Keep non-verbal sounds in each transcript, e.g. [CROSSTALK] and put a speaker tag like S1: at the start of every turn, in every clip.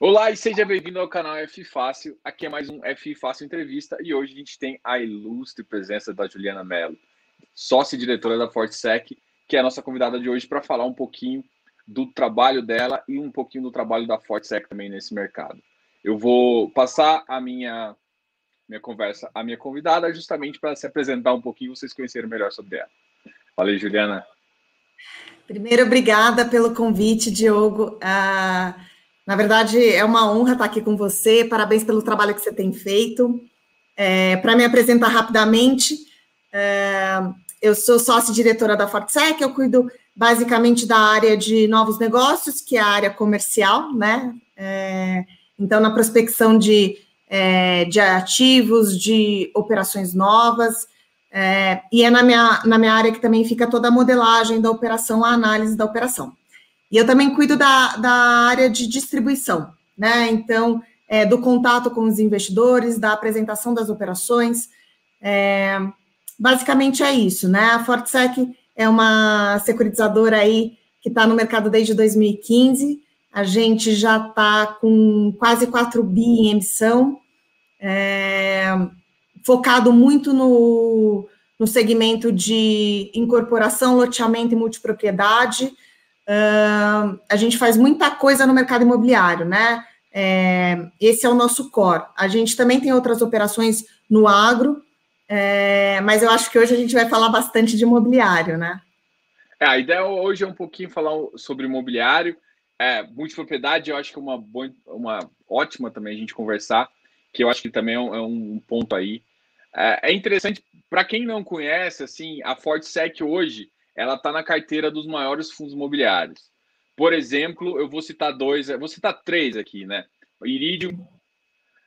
S1: Olá e seja bem-vindo ao canal F Fácil. Aqui é mais um F Fácil Entrevista e hoje a gente tem a ilustre presença da Juliana Mello, sócia e diretora da FortSec, que é a nossa convidada de hoje para falar um pouquinho do trabalho dela e um pouquinho do trabalho da FortSec também nesse mercado. Eu vou passar a minha minha conversa à minha convidada justamente para se apresentar um pouquinho, vocês conhecerem melhor sobre ela. Valeu, Juliana.
S2: Primeiro, obrigada pelo convite, Diogo. Ah, na verdade, é uma honra estar aqui com você. Parabéns pelo trabalho que você tem feito. É, Para me apresentar rapidamente, é, eu sou sócia-diretora da Fortsec, eu cuido basicamente da área de novos negócios, que é a área comercial, né? É, então, na prospecção de, é, de ativos, de operações novas, é, e é na minha, na minha área que também fica toda a modelagem da operação, a análise da operação. E eu também cuido da, da área de distribuição, né? Então, é, do contato com os investidores, da apresentação das operações. É, basicamente é isso, né? A Fortsec é uma securitizadora aí que está no mercado desde 2015. A gente já está com quase 4 bi em emissão, é, focado muito no, no segmento de incorporação, loteamento e multipropriedade. Uh, a gente faz muita coisa no mercado imobiliário, né? É, esse é o nosso core. A gente também tem outras operações no agro, é, mas eu acho que hoje a gente vai falar bastante de imobiliário, né?
S1: É, a ideia hoje é um pouquinho falar sobre imobiliário. É, multipropriedade, eu acho que é uma, boa, uma ótima também a gente conversar, que eu acho que também é um, é um ponto aí. É, é interessante, para quem não conhece, assim, a FortSec hoje, ela está na carteira dos maiores fundos imobiliários. Por exemplo, eu vou citar dois, vou citar três aqui, né? O Iridium,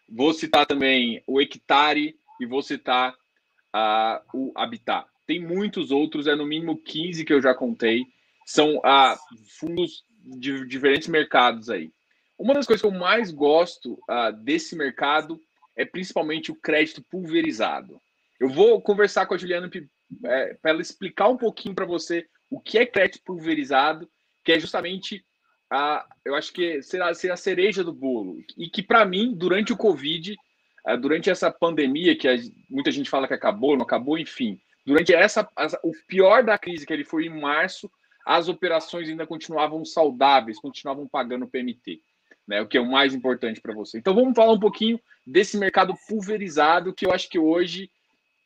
S1: vou citar também o Hectare e vou citar uh, o Habitat. Tem muitos outros, é no mínimo 15 que eu já contei. São uh, fundos de diferentes mercados aí. Uma das coisas que eu mais gosto uh, desse mercado é principalmente o crédito pulverizado. Eu vou conversar com a Juliana é, para ela explicar um pouquinho para você o que é crédito pulverizado, que é justamente a, eu acho que será, será a cereja do bolo. E que, para mim, durante o Covid, é, durante essa pandemia, que a, muita gente fala que acabou, não acabou, enfim, durante essa, o pior da crise, que ele foi em março, as operações ainda continuavam saudáveis, continuavam pagando PMT, né? O que é o mais importante para você. Então vamos falar um pouquinho desse mercado pulverizado que eu acho que hoje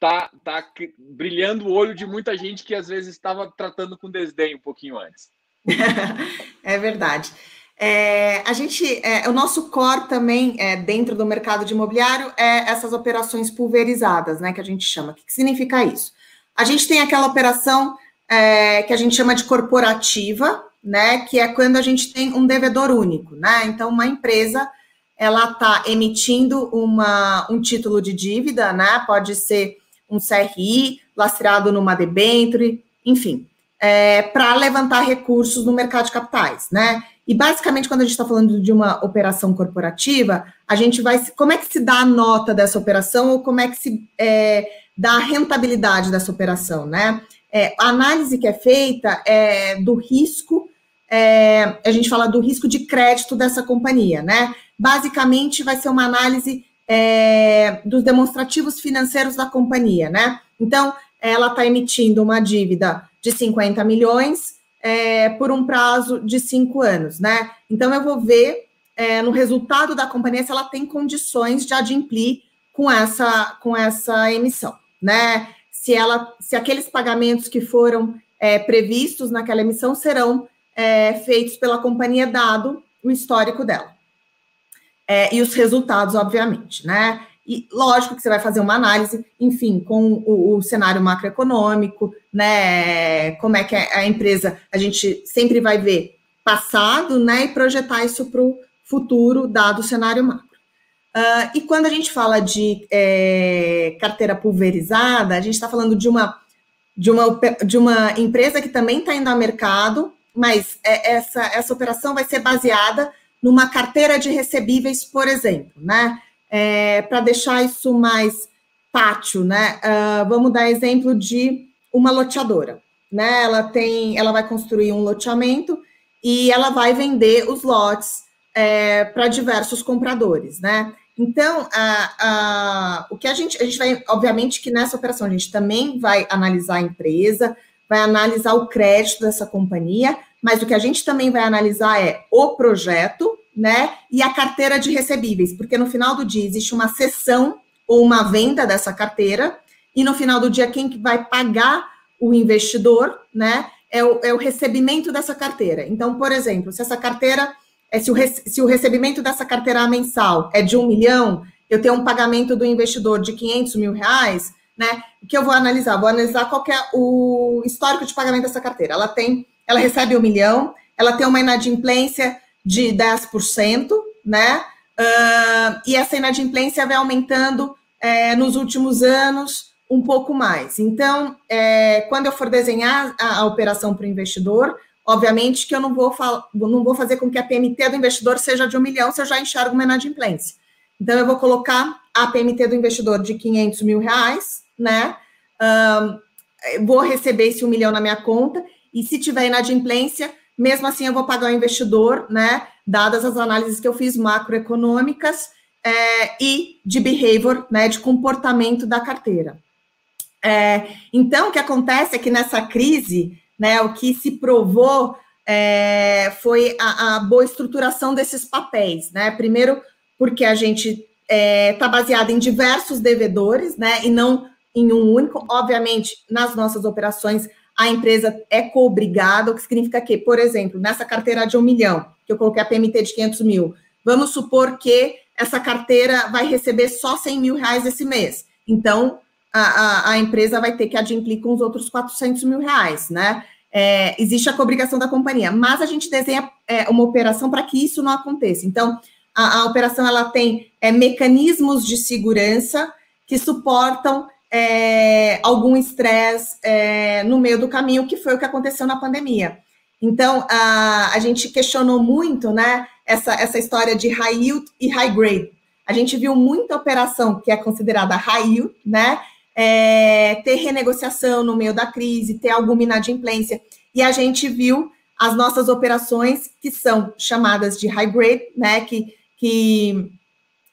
S1: tá, tá brilhando o olho de muita gente que às vezes estava tratando com desdém um pouquinho antes. [LAUGHS]
S2: é verdade. É, a gente, é, o nosso core também é, dentro do mercado de imobiliário é essas operações pulverizadas, né? Que a gente chama. O que, que significa isso? A gente tem aquela operação é, que a gente chama de corporativa, né? Que é quando a gente tem um devedor único, né? Então, uma empresa ela está emitindo uma, um título de dívida, né? Pode ser um CRI lastreado numa debenture, enfim, é, para levantar recursos no mercado de capitais, né? E basicamente, quando a gente está falando de uma operação corporativa, a gente vai. Como é que se dá a nota dessa operação ou como é que se é, dá a rentabilidade dessa operação, né? É, a análise que é feita é do risco, é, a gente fala do risco de crédito dessa companhia, né? Basicamente, vai ser uma análise é, dos demonstrativos financeiros da companhia, né? Então, ela está emitindo uma dívida de 50 milhões é, por um prazo de cinco anos, né? Então, eu vou ver é, no resultado da companhia se ela tem condições de adimplir com essa, com essa emissão, né? Se, ela, se aqueles pagamentos que foram é, previstos naquela emissão serão é, feitos pela companhia, dado o histórico dela é, e os resultados, obviamente, né? E lógico que você vai fazer uma análise, enfim, com o, o, cenário macroeconômico, né? Como é que é a empresa, a gente sempre vai ver passado, né? E projetar isso para o futuro, dado o cenário macro. Uh, e quando a gente fala de é, carteira pulverizada, a gente está falando de uma, de, uma, de uma empresa que também está indo ao mercado, mas é, essa, essa operação vai ser baseada numa carteira de recebíveis, por exemplo, né? É, Para deixar isso mais tátil, né? Uh, vamos dar exemplo de uma loteadora, né? Ela tem, ela vai construir um loteamento e ela vai vender os lotes é, para diversos compradores, né? Então, a, a, o que a gente, a gente vai, obviamente que nessa operação a gente também vai analisar a empresa, vai analisar o crédito dessa companhia, mas o que a gente também vai analisar é o projeto, né, e a carteira de recebíveis, porque no final do dia existe uma cessão ou uma venda dessa carteira, e no final do dia quem vai pagar o investidor, né, é o, é o recebimento dessa carteira. Então, por exemplo, se essa carteira é, se, o, se o recebimento dessa carteira mensal é de um milhão, eu tenho um pagamento do investidor de 500 mil reais, né? O que eu vou analisar? Vou analisar qual é o histórico de pagamento dessa carteira. Ela tem, ela recebe um milhão, ela tem uma inadimplência de 10%, né? Uh, e essa inadimplência vai aumentando é, nos últimos anos um pouco mais. Então, é, quando eu for desenhar a, a operação para o investidor, Obviamente que eu não vou, não vou fazer com que a PMT do investidor seja de um milhão se eu já enxergo uma inadimplência. Então, eu vou colocar a PMT do investidor de 500 mil reais, né? Um, vou receber esse um milhão na minha conta, e se tiver inadimplência, mesmo assim eu vou pagar o investidor, né? Dadas as análises que eu fiz macroeconômicas é, e de behavior, né? De comportamento da carteira. É, então, o que acontece é que nessa crise, né? O que se provou é, foi a, a, boa estruturação desses papéis, né? Primeiro, porque a gente está é, tá baseado em diversos devedores, né? E não em um único. Obviamente, nas nossas operações, a empresa é coobrigada, o que significa que, por exemplo, nessa carteira de um milhão, que eu coloquei a PMT de 500 mil, vamos supor que essa carteira vai receber só 100 mil reais esse mês. Então, a, a, a empresa vai ter que adimplir com os outros 400 mil reais, né? É, existe a cobrigação da companhia, mas a gente desenha é, uma operação para que isso não aconteça. Então, a, a operação ela tem é, mecanismos de segurança que suportam é, algum estresse é, no meio do caminho, que foi o que aconteceu na pandemia. Então, a, a gente questionou muito, né, essa, essa história de high yield e high grade. A gente viu muita operação que é considerada high yield, né, é, ter renegociação no meio da crise, ter alguma inadimplência. E a gente viu as nossas operações, que são chamadas de high grade, né, que, que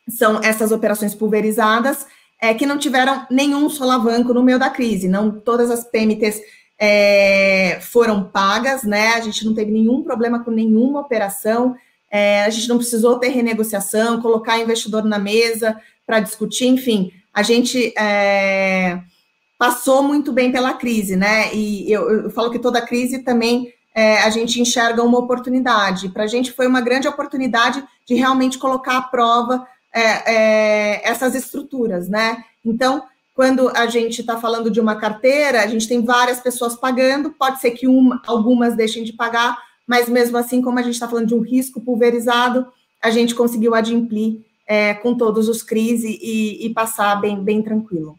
S2: são essas operações pulverizadas, é, que não tiveram nenhum solavanco no meio da crise, não todas as PMTs é, foram pagas, né, a gente não teve nenhum problema com nenhuma operação, é, a gente não precisou ter renegociação, colocar investidor na mesa para discutir, enfim, a gente é, passou muito bem pela crise, né? E eu, eu falo que toda crise também é, a gente enxerga uma oportunidade. Para a gente foi uma grande oportunidade de realmente colocar à prova é, é essas estruturas, né? Então, quando a gente está falando de uma carteira, a gente tem várias pessoas pagando, pode ser que uma, algumas deixem de pagar, mas mesmo assim, como a gente está falando de um risco pulverizado, a gente conseguiu adimplir é, com todos os CRIs e, e, passar bem, bem tranquilo.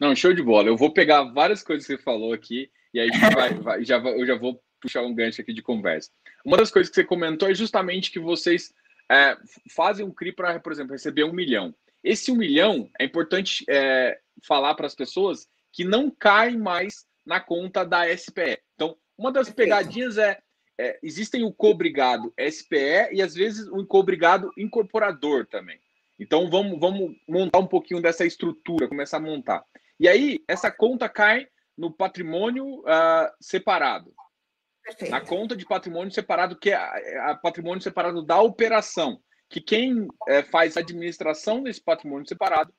S1: Não, show de bola. Eu vou pegar várias coisas que você falou aqui e aí vai, vai, já, eu já vou puxar um gancho aqui de conversa. Uma das coisas que você comentou é justamente que vocês é, fazem um CRI para, por exemplo, receber um milhão. Esse um milhão é importante é, falar para as pessoas que não cai mais na conta da SPE. Então, uma das pegadinhas é é, existem o cobrigado SPE e às vezes o cobrigado incorporador também. Então vamos, vamos montar um pouquinho dessa estrutura, começar a montar. E aí essa conta cai no patrimônio uh, separado. Perfeito. Na conta de patrimônio separado, que é a, a patrimônio separado da operação, que quem é, faz a administração desse patrimônio separado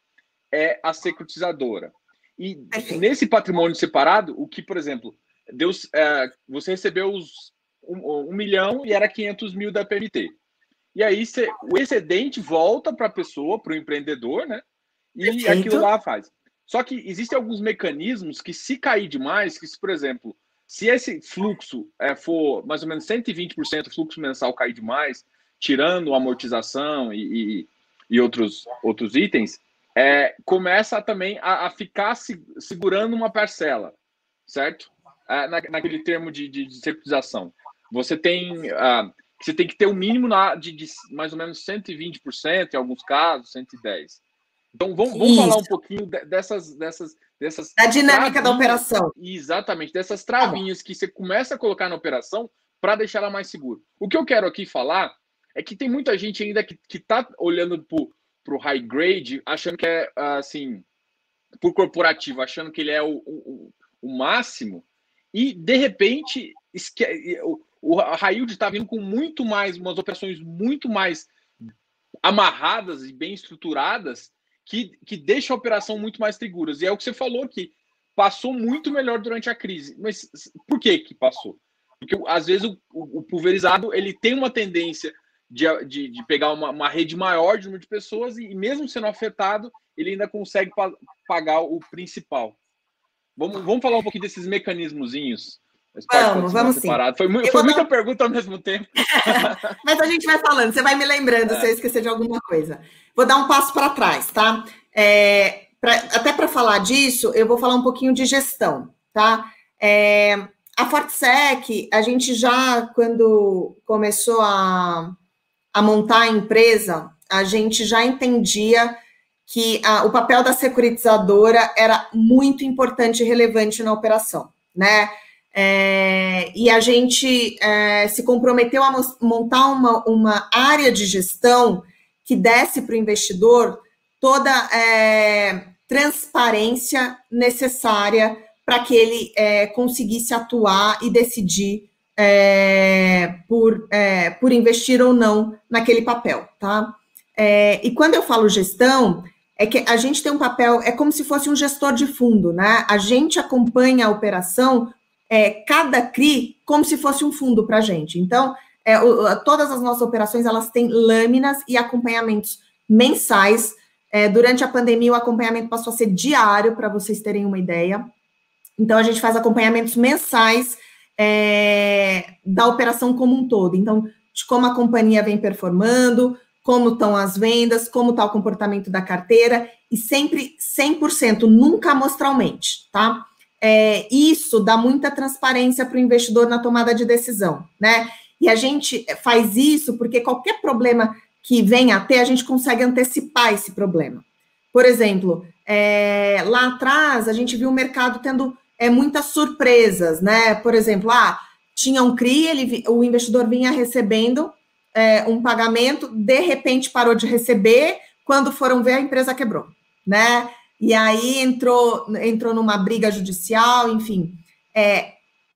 S1: é a securitizadora. E Perfeito. nesse patrimônio separado, o que, por exemplo, Deus, é, você recebeu os um, um milhão e era 500 mil da PMT. E aí cê, o excedente volta para a pessoa, para o empreendedor, né? E Perfeito. aquilo lá faz. Só que existem alguns mecanismos que, se cair demais, que se, por exemplo, se esse fluxo é, for mais ou menos 120% o fluxo mensal cair demais, tirando amortização e, e, e outros, outros itens, é, começa também a, a ficar se, segurando uma parcela, certo? É, na, naquele termo de, de, de securitização. Você tem, uh, você tem que ter o um mínimo na, de, de, mais ou menos 120%, em alguns casos, 110%. Então, vamos, vamos falar um pouquinho dessas. dessas, dessas
S2: da dinâmica da operação.
S1: Exatamente, dessas travinhas que você começa a colocar na operação para deixar ela mais segura. O que eu quero aqui falar é que tem muita gente ainda que, que tá olhando para o high grade, achando que é assim, por corporativo, achando que ele é o, o, o máximo, e de repente esque... o, o high yield está vindo com muito mais, umas operações muito mais amarradas e bem estruturadas que, que deixa a operação muito mais seguras. E é o que você falou aqui. Passou muito melhor durante a crise. Mas por que que passou? Porque às vezes o, o, pulverizado ele tem uma tendência de, de, de pegar uma, uma, rede maior de número de pessoas e, mesmo sendo afetado, ele ainda consegue pa pagar o principal. Vamos, vamos falar um pouquinho desses mecanismozinhos
S2: Vamos, vamos sim.
S1: Foi, foi muita dar... pergunta ao mesmo tempo. [LAUGHS]
S2: Mas a gente vai falando, você vai me lembrando é. se eu esquecer de alguma coisa. Vou dar um passo para trás, tá? É, pra, até para falar disso, eu vou falar um pouquinho de gestão, tá? É, a Fortsec, a gente já, quando começou a, a montar a empresa, a gente já entendia que a, o papel da securitizadora era muito importante e relevante na operação, né? É, e a gente é, se comprometeu a montar uma, uma área de gestão que desse para o investidor toda é, transparência necessária para que ele é, conseguisse atuar e decidir é, por, é, por investir ou não naquele papel, tá? e quando eu falo gestão, é que a gente tem um papel, é como se fosse um gestor de fundo, né? A gente acompanha a operação é, cada CRI como se fosse um fundo para a gente. Então, é, o, todas as nossas operações elas têm lâminas e acompanhamentos mensais. É, durante a pandemia, o acompanhamento passou a ser diário, para vocês terem uma ideia. Então, a gente faz acompanhamentos mensais é, da operação como um todo. Então, de como a companhia vem performando, como estão as vendas, como está o comportamento da carteira, e sempre 100%, nunca amostralmente, tá? É, isso dá muita transparência para o investidor na tomada de decisão, né? E a gente faz isso porque qualquer problema que venha a ter, a gente consegue antecipar esse problema. Por exemplo, é, lá atrás a gente viu o mercado tendo é, muitas surpresas, né? Por exemplo, ah, tinha um CRI, ele, o investidor vinha recebendo é, um pagamento, de repente parou de receber, quando foram ver, a empresa quebrou, né? E aí entrou, entrou numa briga judicial, enfim. É,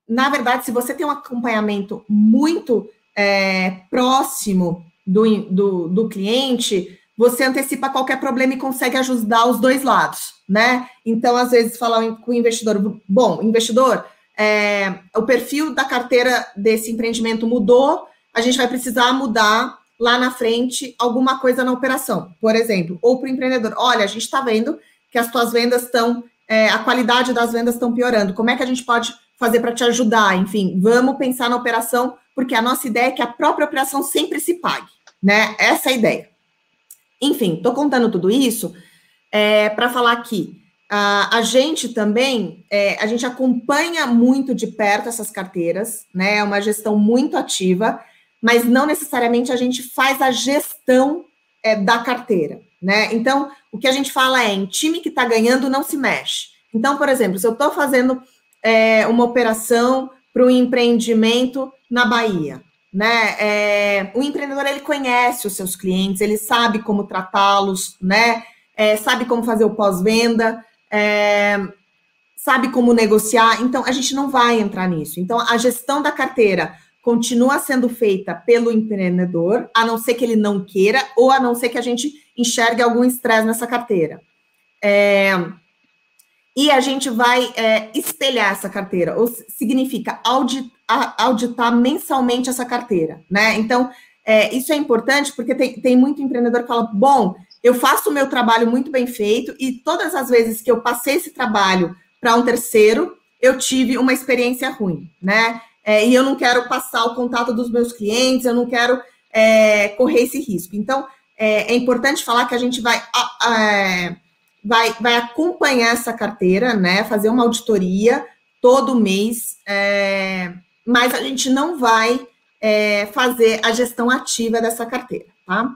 S2: na verdade, se você tem um acompanhamento muito é, próximo do, do, do, cliente, você antecipa qualquer problema e consegue ajudar os dois lados, né? Então, às vezes, falar com o investidor, bom, investidor, é, o perfil da carteira desse empreendimento mudou, a gente vai precisar mudar lá na frente alguma coisa na operação, por exemplo, ou para o empreendedor, olha, a gente está vendo que as tuas vendas estão, é, a qualidade das vendas estão piorando. Como é que a gente pode fazer para te ajudar? Enfim, vamos pensar na operação, porque a nossa ideia é que a própria operação sempre se pague, né? Essa é a ideia. Enfim, estou contando tudo isso é, para falar que a, a gente também, é, a gente acompanha muito de perto essas carteiras, né? É uma gestão muito ativa, mas não necessariamente a gente faz a gestão é, da carteira, né? Então, o que a gente fala é, em time que está ganhando, não se mexe. Então, por exemplo, se eu estou fazendo é, uma operação para um empreendimento na Bahia, né? É, o empreendedor, ele conhece os seus clientes, ele sabe como tratá-los, né? É, sabe como fazer o pós-venda, é, sabe como negociar. Então, a gente não vai entrar nisso. Então, a gestão da carteira continua sendo feita pelo empreendedor, a não ser que ele não queira, ou a não ser que a gente enxergue algum estresse nessa carteira. É, e a gente vai é, espelhar essa carteira, ou significa audit, auditar mensalmente essa carteira, né? Então, é, isso é importante porque tem, tem muito empreendedor que fala: bom, eu faço o meu trabalho muito bem feito, e todas as vezes que eu passei esse trabalho para um terceiro, eu tive uma experiência ruim, né? É, e eu não quero passar o contato dos meus clientes, eu não quero é, correr esse risco. Então, é, é, importante falar que a gente vai, é, vai, vai acompanhar essa carteira, né? Fazer uma auditoria todo mês, é, mas a gente não vai fazer a gestão ativa dessa carteira, tá?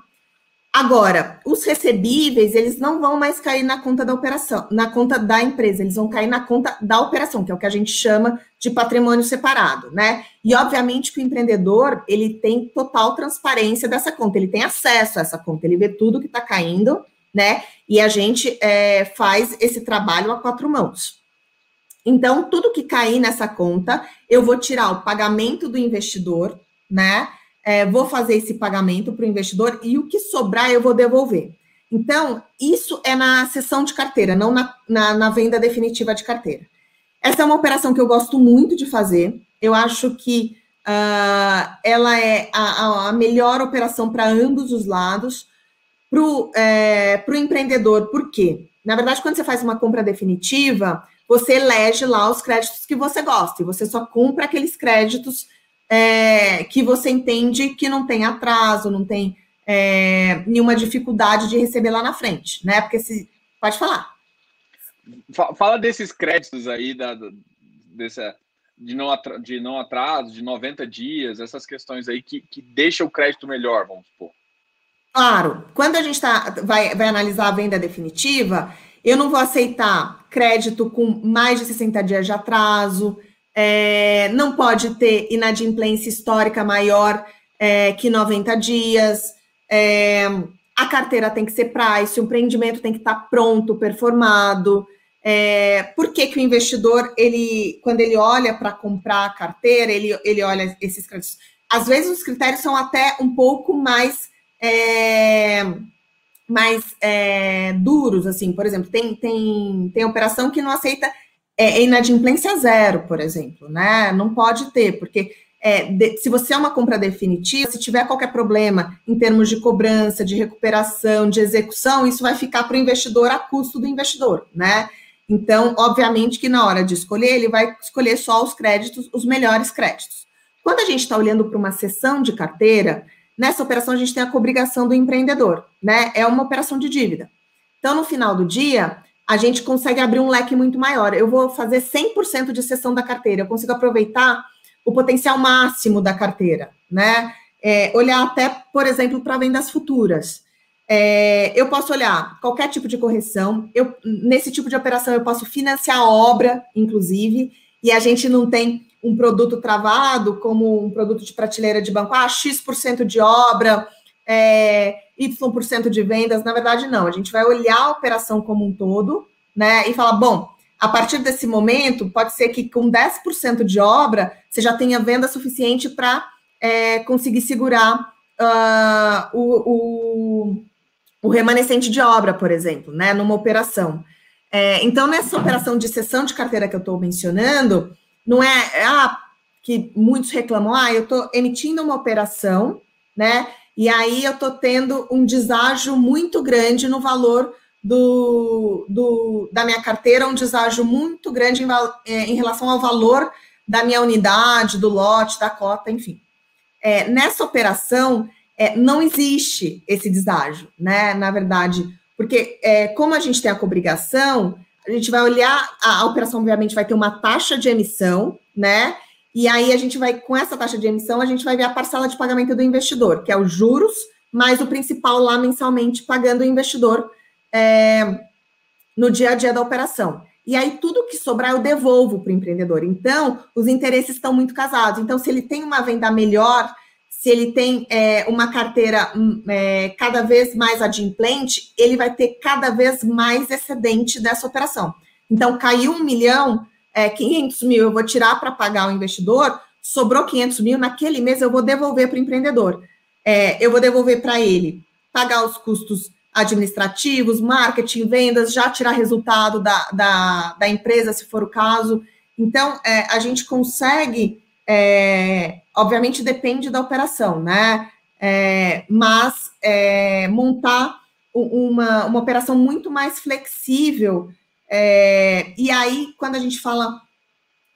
S2: Agora, os recebíveis, eles não vão mais cair na conta da operação, na conta da empresa, eles vão cair na conta da operação, que é o que a gente chama de patrimônio separado, né? E obviamente que o empreendedor, ele tem total transparência dessa conta, ele tem acesso a essa conta, ele vê tudo que está caindo, né? E a gente é, faz esse trabalho a quatro mãos. Então, tudo que cair nessa conta, eu vou tirar o pagamento do investidor, né? É, vou fazer esse pagamento para o investidor e o que sobrar eu vou devolver. Então, isso é na sessão de carteira, não na, na, na venda definitiva de carteira. Essa é uma operação que eu gosto muito de fazer. Eu acho que uh, ela é a, a melhor operação para ambos os lados. Para o é, empreendedor, por quê? Na verdade, quando você faz uma compra definitiva, você elege lá os créditos que você gosta, e você só compra aqueles créditos é, que você entende que não tem atraso, não tem é, nenhuma dificuldade de receber lá na frente, né? Porque se. Pode falar.
S1: Fala desses créditos aí, da, dessa, de, não atraso, de não atraso, de 90 dias, essas questões aí que, que deixa o crédito melhor, vamos supor.
S2: Claro, quando a gente tá, vai, vai analisar a venda definitiva, eu não vou aceitar crédito com mais de 60 dias de atraso, é, não pode ter inadimplência histórica maior é, que 90 dias, é, a carteira tem que ser price, o empreendimento tem que estar pronto, performado. É, por que, que o investidor, ele, quando ele olha para comprar a carteira, ele, ele olha esses créditos? Às vezes os critérios são até um pouco mais é, mais é, duros, assim, por exemplo, tem, tem, tem operação que não aceita é, é inadimplência zero, por exemplo, né? Não pode ter, porque é, de, se você é uma compra definitiva, se tiver qualquer problema em termos de cobrança, de recuperação, de execução, isso vai ficar para o investidor a custo do investidor, né? Então, obviamente que na hora de escolher, ele vai escolher só os créditos, os melhores créditos. Quando a gente está olhando para uma sessão de carteira, nessa operação a gente tem a cobrigação do empreendedor, né? É uma operação de dívida. Então, no final do dia, a gente consegue abrir um leque muito maior. Eu vou fazer 100% de sessão da carteira, eu consigo aproveitar o potencial máximo da carteira, né? É, olhar até, por exemplo, para vendas futuras. É, eu posso olhar qualquer tipo de correção. Eu, nesse tipo de operação, eu posso financiar a obra, inclusive, e a gente não tem um produto travado como um produto de prateleira de banco, ah, X% de obra, é, Y% de vendas. Na verdade, não. A gente vai olhar a operação como um todo, né? E falar, bom, a partir desse momento, pode ser que com 10% de obra, você já tenha venda suficiente para é, conseguir segurar uh, o, o, o, remanescente de obra, por exemplo, né? Numa operação. É, então, nessa operação de cessão de carteira que eu estou mencionando, não é ah, que muitos reclamam, ah, eu estou emitindo uma operação, né? E aí eu estou tendo um deságio muito grande no valor do, do, da minha carteira, um deságio muito grande em, é, em, relação ao valor da minha unidade, do lote, da cota, enfim. É, nessa operação, é, não existe esse deságio, né? Na verdade, porque é, como a gente tem a cobrigação, a gente vai olhar, a, a operação obviamente vai ter uma taxa de emissão, né? E aí a gente vai, com essa taxa de emissão, a gente vai ver a parcela de pagamento do investidor, que é os juros, mais o principal lá mensalmente pagando o investidor é, no dia a dia da operação. E aí tudo que sobrar eu devolvo para o empreendedor. Então, os interesses estão muito casados. Então, se ele tem uma venda melhor, se ele tem é, uma carteira hum, é, cada vez mais adimplente, ele vai ter cada vez mais excedente dessa operação. Então, caiu um milhão, é, 500 mil eu vou tirar para pagar o investidor, sobrou 500 mil, naquele mês eu vou devolver para o empreendedor. É, eu vou devolver para ele pagar os custos administrativos, marketing, vendas, já tirar resultado da, da, da empresa, se for o caso. Então, é, a gente consegue, é, obviamente depende da operação, né? É, mas é, montar uma, uma operação muito mais flexível é, e aí, quando a gente fala,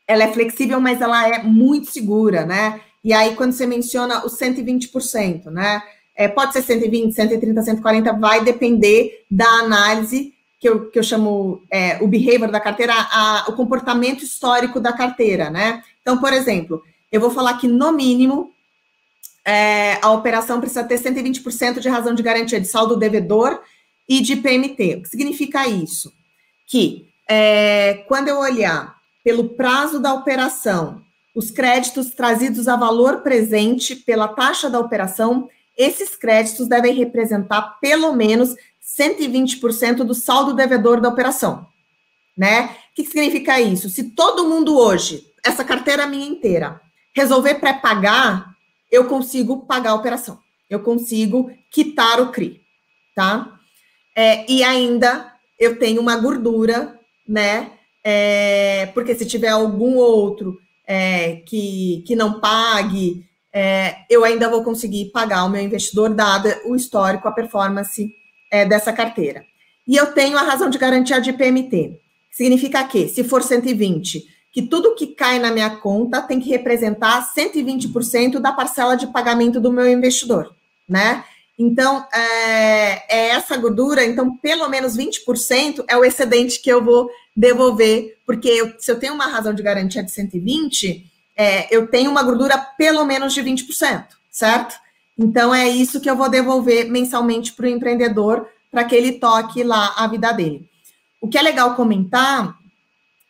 S2: ela é flexível, mas ela é muito segura, né? E aí, quando você menciona os 120%, né? É, pode ser 120, 130, 140, vai depender da análise que eu, que eu chamo é, o behavior da carteira, a, o comportamento histórico da carteira, né? Então, por exemplo, eu vou falar que no mínimo é, a operação precisa ter 120% de razão de garantia de saldo devedor e de PMT. O que significa isso? Que é, quando eu olhar pelo prazo da operação, os créditos trazidos a valor presente pela taxa da operação, esses créditos devem representar pelo menos 120% do saldo devedor da operação, né? O que significa isso? Se todo mundo hoje, essa carteira minha inteira, resolver pré-pagar, eu consigo pagar a operação, eu consigo quitar o CRI, tá? É, e ainda eu tenho uma gordura, né? É, porque se tiver algum outro é, que, que não pague, é, eu ainda vou conseguir pagar o meu investidor, dado o histórico, a performance é, dessa carteira. E eu tenho a razão de garantia de PMT. Significa que, se for 120, que tudo que cai na minha conta tem que representar 120% da parcela de pagamento do meu investidor, né? Então, é, é, essa gordura, então, pelo menos 20% é o excedente que eu vou devolver, porque eu, se eu tenho uma razão de garantia de 120, é, eu tenho uma gordura pelo menos de 20%, certo? Então, é isso que eu vou devolver mensalmente para o empreendedor, para que ele toque lá a vida dele. O que é legal comentar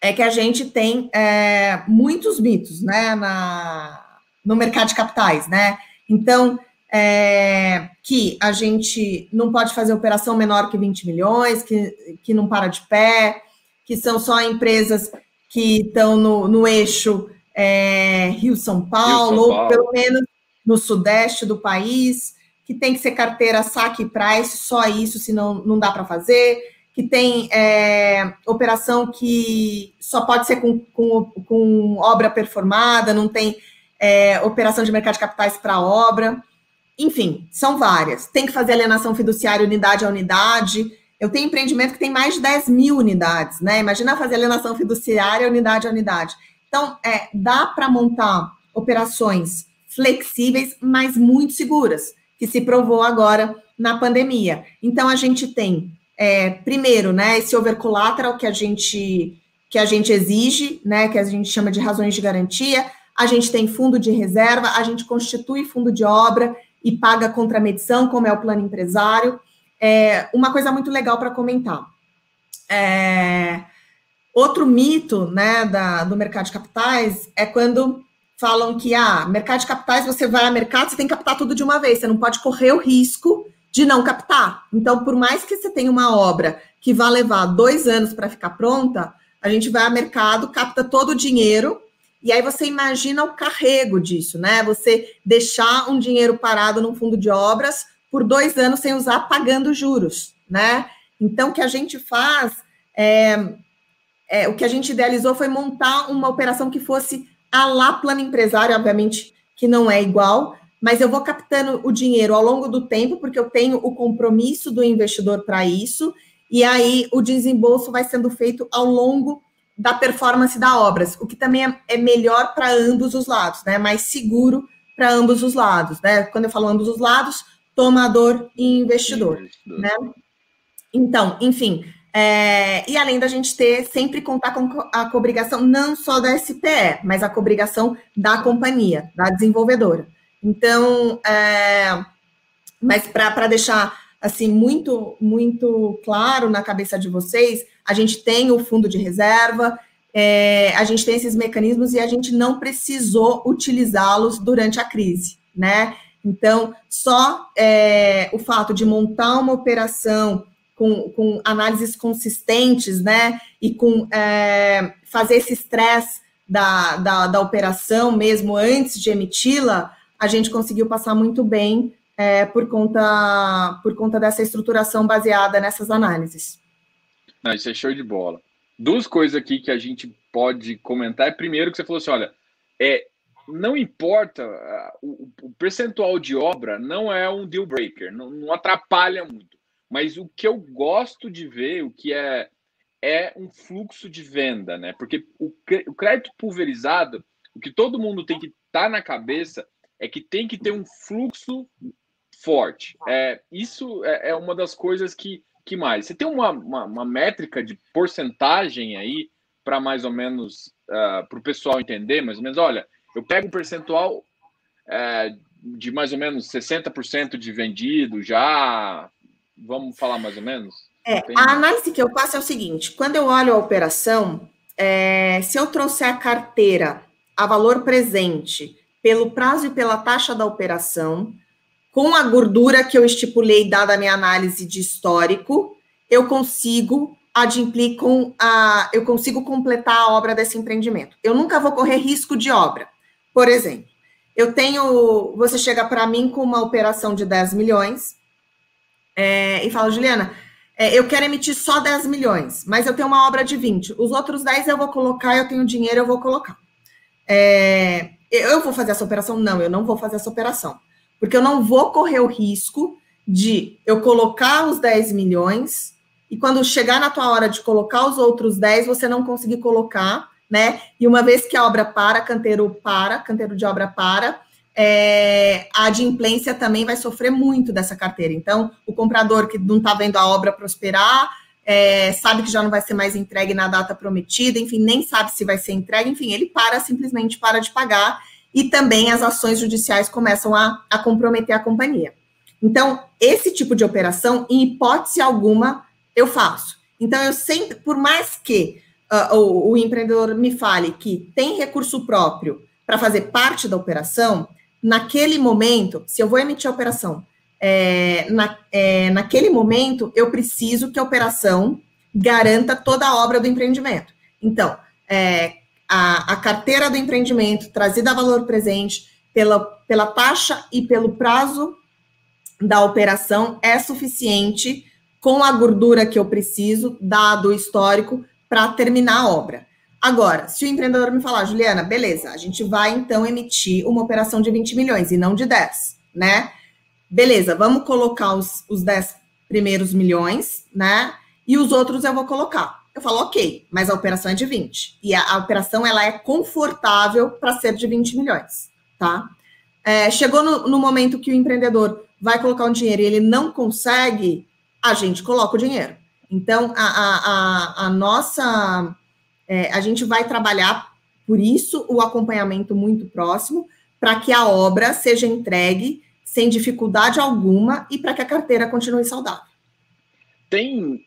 S2: é que a gente tem é, muitos mitos, né, na, no mercado de capitais, né? Então, é, que a gente não pode fazer operação menor que 20 milhões, que, que não para de pé, que são só empresas que estão no, no eixo é, Rio-São Paulo, Rio, Paulo, ou pelo menos no sudeste do país, que tem que ser carteira saque price, só isso, senão não dá para fazer, que tem é, operação que só pode ser com, com, com obra performada, não tem é, operação de mercado de capitais para obra. Enfim, são várias. Tem que fazer alienação fiduciária unidade a unidade. Eu tenho empreendimento que tem mais de 10 mil unidades, né? Imagina fazer alienação fiduciária unidade a unidade. Então, é, dá para montar operações flexíveis, mas muito seguras, que se provou agora na pandemia. Então, a gente tem, é, primeiro, né, esse over collateral que a gente que a gente exige, né, que a gente chama de razões de garantia, a gente tem fundo de reserva, a gente constitui fundo de obra e paga contra medição, como é o plano empresário. É, uma coisa muito legal para comentar. É, outro mito né, da, do mercado de capitais é quando falam que, ah, mercado de capitais, você vai ao mercado, você tem que captar tudo de uma vez, você não pode correr o risco de não captar. Então, por mais que você tenha uma obra que vá levar dois anos para ficar pronta, a gente vai ao mercado, capta todo o dinheiro e aí você imagina o carrego disso, né? Você deixar um dinheiro parado num fundo de obras por dois anos sem usar, pagando juros, né? Então, o que a gente faz, é, é, o que a gente idealizou foi montar uma operação que fosse a lá plano empresário, obviamente que não é igual, mas eu vou captando o dinheiro ao longo do tempo, porque eu tenho o compromisso do investidor para isso, e aí o desembolso vai sendo feito ao longo da performance da obras, o que também é, é melhor para ambos os lados, né? Mais seguro para ambos os lados, né? Quando eu falo ambos os lados, tomador e investidor, investidor. né? Então, enfim, é, e além da gente ter sempre contar com a cobrigação não só da SPE, mas a cobrigação da companhia, da desenvolvedora. Então, é, mas para deixar assim muito muito claro na cabeça de vocês, a gente tem o fundo de reserva, é, a gente tem esses mecanismos e a gente não precisou utilizá-los durante a crise, né? Então, só é, o fato de montar uma operação com, com análises consistentes, né, e com é, fazer esse estresse da, da, da, operação mesmo antes de emiti-la, a gente conseguiu passar muito bem é, por, conta, por conta dessa estruturação baseada nessas análises.
S1: Não, isso é show de bola. Duas coisas aqui que a gente pode comentar. É primeiro que você falou assim, olha, é, não importa, o, o percentual de obra não é um deal breaker, não, não, atrapalha muito. Mas o que eu gosto de ver, o que é, é um fluxo de venda, né? Porque o, o crédito pulverizado, o que todo mundo tem que estar tá na cabeça é que tem que ter um fluxo forte. É, isso é, é uma das coisas que que mais? Você tem uma, uma, uma métrica de porcentagem aí para mais ou menos uh, ah, para o pessoal entender, mais ou menos, olha, eu pego um percentual uh, de mais ou menos 60% de vendido já? Vamos falar mais ou menos?
S2: É, a análise que eu faço é o seguinte: quando eu olho a operação, é, se eu trouxer a carteira a valor presente pelo prazo e pela taxa da operação, com a gordura que eu estipulei, dada a minha análise de histórico, eu consigo adimplir com a. Eu consigo completar a obra desse empreendimento. Eu nunca vou correr risco de obra. Por exemplo, eu tenho. Você chega para mim com uma operação de 10 milhões é, e fala, Juliana, é, eu quero emitir só 10 milhões, mas eu tenho uma obra de 20. Os outros 10 eu vou colocar, eu tenho dinheiro, eu vou colocar. É, eu vou fazer essa operação? Não, eu não vou fazer essa operação. Porque eu não vou correr o risco de eu colocar os 10 milhões e quando chegar na tua hora de colocar os outros 10, você não conseguir colocar, né? E uma vez que a obra para, canteiro para, canteiro de obra para, é, a adimplência também vai sofrer muito dessa carteira. Então, o comprador que não está vendo a obra prosperar, é, sabe que já não vai ser mais entregue na data prometida, enfim, nem sabe se vai ser entregue, enfim, ele para, simplesmente para de pagar, e também as ações judiciais começam a, a comprometer a companhia. Então, esse tipo de operação, em hipótese alguma, eu faço. Então, eu sempre, por mais que uh, o, o empreendedor me fale que tem recurso próprio para fazer parte da operação, naquele momento, se eu vou emitir a operação, é, na, é, naquele momento, eu preciso que a operação garanta toda a obra do empreendimento. Então, é, a, a, carteira do empreendimento trazida a valor presente pela, pela taxa e pelo prazo da operação é suficiente com a gordura que eu preciso, dado o histórico, para terminar a obra. Agora, se o empreendedor me falar, Juliana, beleza, a gente vai então emitir uma operação de 20 milhões e não de 10, né? Beleza, vamos colocar os, os 10 primeiros milhões, né? E os outros eu vou colocar. Eu falo, ok, mas a operação é de 20. E a, a operação ela é confortável para ser de 20 milhões, tá? É, chegou no, no momento que o empreendedor vai colocar um dinheiro e ele não consegue, a gente coloca o dinheiro. Então, a, a, a, nossa é, a gente vai trabalhar, por isso, o acompanhamento muito próximo, para que a obra seja entregue sem dificuldade alguma e para que a carteira continue saudável.
S1: Tem,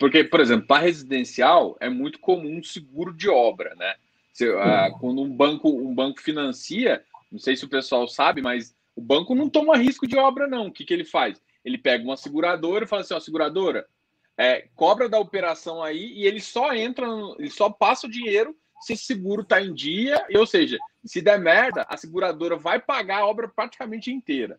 S1: porque, por exemplo, para residencial é muito comum seguro de obra, né? Se, uh, quando um banco, um banco financia, não sei se o pessoal sabe, mas o banco não toma risco de obra, não. O que, que ele faz? Ele pega uma seguradora e fala assim: ó, seguradora, é, cobra da operação aí e ele só entra, no, ele só passa o dinheiro se esse seguro está em dia, ou seja, se der merda, a seguradora vai pagar a obra praticamente inteira.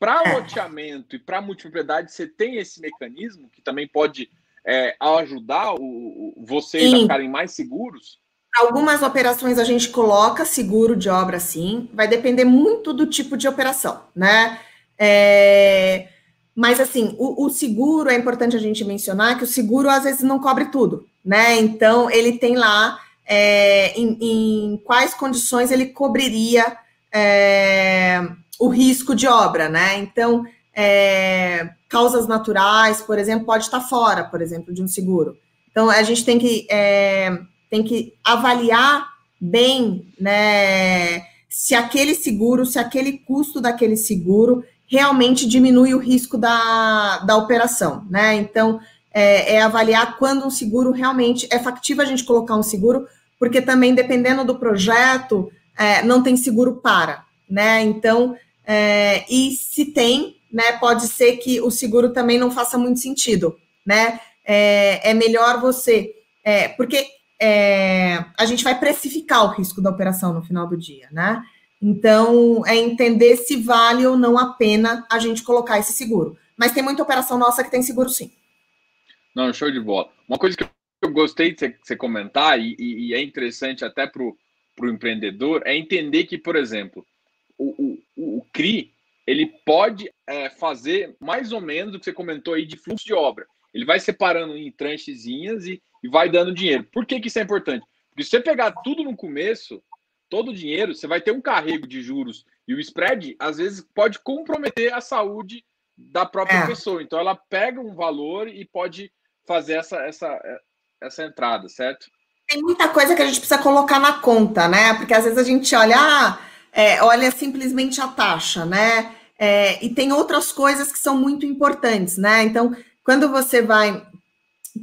S1: Para é. loteamento e para multipropriedade, você tem esse mecanismo que também pode é, ajudar o, o vocês sim. a ficarem mais seguros?
S2: Algumas operações a gente coloca seguro de obra, sim. Vai depender muito do tipo de operação, né? É, mas, assim, o, o, seguro, é importante a gente mencionar que o seguro, às vezes, não cobre tudo, né? Então, ele tem lá é, em, em, quais condições ele cobriria é, o risco de obra, né? Então, é, causas naturais, por exemplo, pode estar fora, por exemplo, de um seguro. Então, a gente tem que, é, tem que avaliar bem, né? Se aquele seguro, se aquele custo daquele seguro realmente diminui o risco da, da operação, né? Então, é, é, avaliar quando um seguro realmente é factível a gente colocar um seguro, porque também, dependendo do projeto, é, não tem seguro para, né? Então, é, e se tem, né, pode ser que o seguro também não faça muito sentido, né? É, é melhor você, é, porque é, a gente vai precificar o risco da operação no final do dia, né? Então, é entender se vale ou não a pena a gente colocar esse seguro. Mas tem muita operação nossa que tem seguro sim.
S1: Não, show de bola. Uma coisa que eu gostei de você comentar, e, e é interessante até para o empreendedor, é entender que, por exemplo, o, o, o CRI ele pode é, fazer mais ou menos o que você comentou aí de fluxo de obra. Ele vai separando em tranchezinhas e, e vai dando dinheiro. Por que, que isso é importante? Porque se você pegar tudo no começo, todo o dinheiro, você vai ter um carrego de juros e o spread, às vezes, pode comprometer a saúde da própria é. pessoa. Então, ela pega um valor e pode fazer essa, essa, essa entrada, certo?
S2: Tem muita coisa que a gente precisa colocar na conta, né? Porque às vezes a gente olha, ah, é, olha simplesmente a taxa, né? É, e tem outras coisas que são muito importantes, né? Então, quando você vai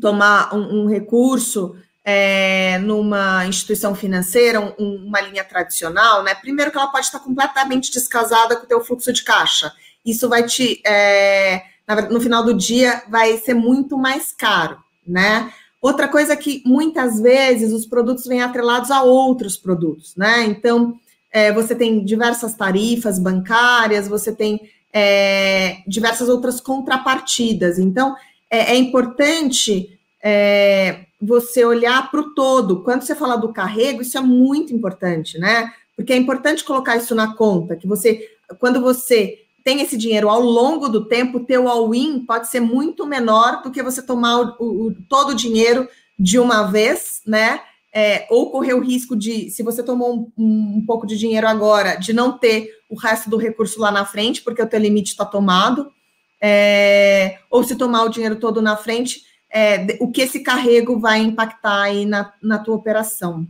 S2: tomar um, um recurso é, numa instituição financeira, um, uma linha tradicional, né? Primeiro que ela pode estar completamente descasada com o teu fluxo de caixa. Isso vai te, é, no final do dia, vai ser muito mais caro, né? Outra coisa é que muitas vezes os produtos vêm atrelados a outros produtos, né? Então, é, você tem diversas tarifas bancárias, você tem é, diversas outras contrapartidas. Então, é, é importante é, você olhar para o todo. Quando você fala do carrego, isso é muito importante, né? Porque é importante colocar isso na conta, que você, quando você tem esse dinheiro ao longo do tempo, teu all-in pode ser muito menor do que você tomar o, o, todo o dinheiro de uma vez, né? É, ou correr o risco de, se você tomou um, um, pouco de dinheiro agora, de não ter o resto do recurso lá na frente, porque o teu limite está tomado, é, ou se tomar o dinheiro todo na frente, é, o que esse carrego vai impactar aí na, na tua operação.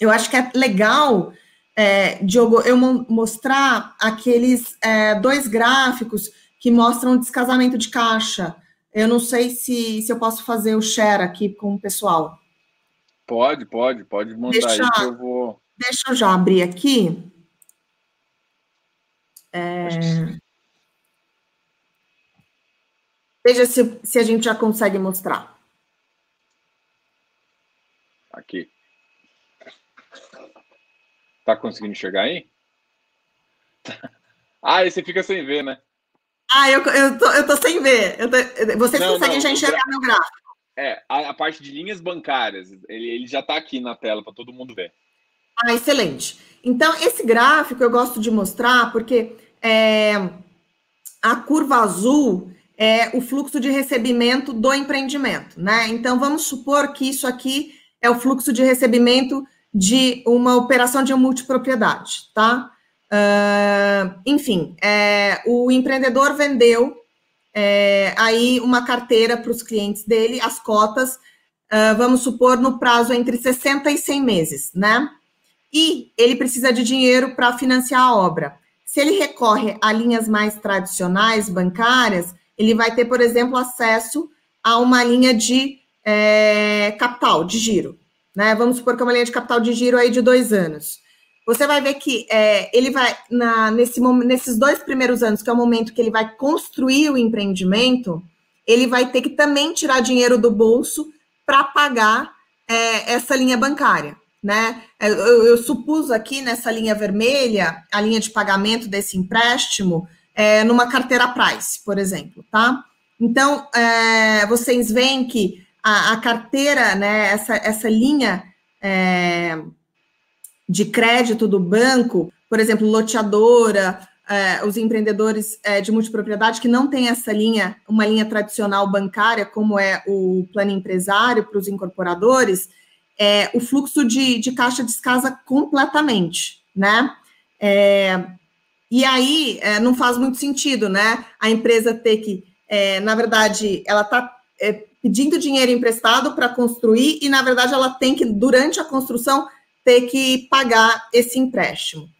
S2: Eu acho que é legal, é, Diogo, eu mostrar aqueles é, dois gráficos que mostram descasamento de caixa. Eu não sei se, se eu posso fazer o share aqui com o pessoal.
S1: Pode, pode, pode mandar deixa, aí que eu vou.
S2: Deixa eu já abrir aqui. É... Veja se, se a gente já consegue mostrar.
S1: Aqui. Tá conseguindo enxergar aí? [LAUGHS] Ah, e você fica sem ver, né?
S2: Ah, eu, eu, tô, eu tô sem ver. Tô, vocês não, conseguem não, já enxergar gra... meu gráfico?
S1: É, a, a, parte de linhas bancárias, ele, ele já está aqui na tela para todo mundo ver.
S2: Ah, excelente. Então, esse gráfico eu gosto de mostrar porque é, a curva azul é o fluxo de recebimento do empreendimento, né? Então, vamos supor que isso aqui é o fluxo de recebimento de uma operação de multipropriedade, tá? Uh, enfim, é, o empreendedor vendeu é, aí uma carteira para os clientes dele, as cotas, uh, vamos supor, no prazo entre 60 e 100 meses, né? E ele precisa de dinheiro para financiar a obra. Se ele recorre a linhas mais tradicionais, bancárias, ele vai ter, por exemplo, acesso a uma linha de é, capital, de giro. Né? Vamos supor que é uma linha de capital de giro aí de dois anos. Você vai ver que é, ele vai, na, nesse, nesses dois primeiros anos, que é o momento que ele vai construir o empreendimento, ele vai ter que também tirar dinheiro do bolso para pagar é, essa linha bancária. Né? É, eu, eu supus aqui nessa linha vermelha, a linha de pagamento desse empréstimo, é, numa carteira Price, por exemplo, tá? Então, é, vocês veem que a, a, carteira, né, essa, essa linha é, de crédito do banco, por exemplo, loteadora, é, os empreendedores é, de multipropriedade que não tem essa linha, uma linha tradicional bancária, como é o plano empresário para os incorporadores, é, o fluxo de, de caixa descasa completamente, né? E aí não faz muito sentido, né? A empresa ter que, na verdade, ela está pedindo dinheiro emprestado para construir e, na verdade, ela tem que, durante a construção, ter que pagar esse empréstimo.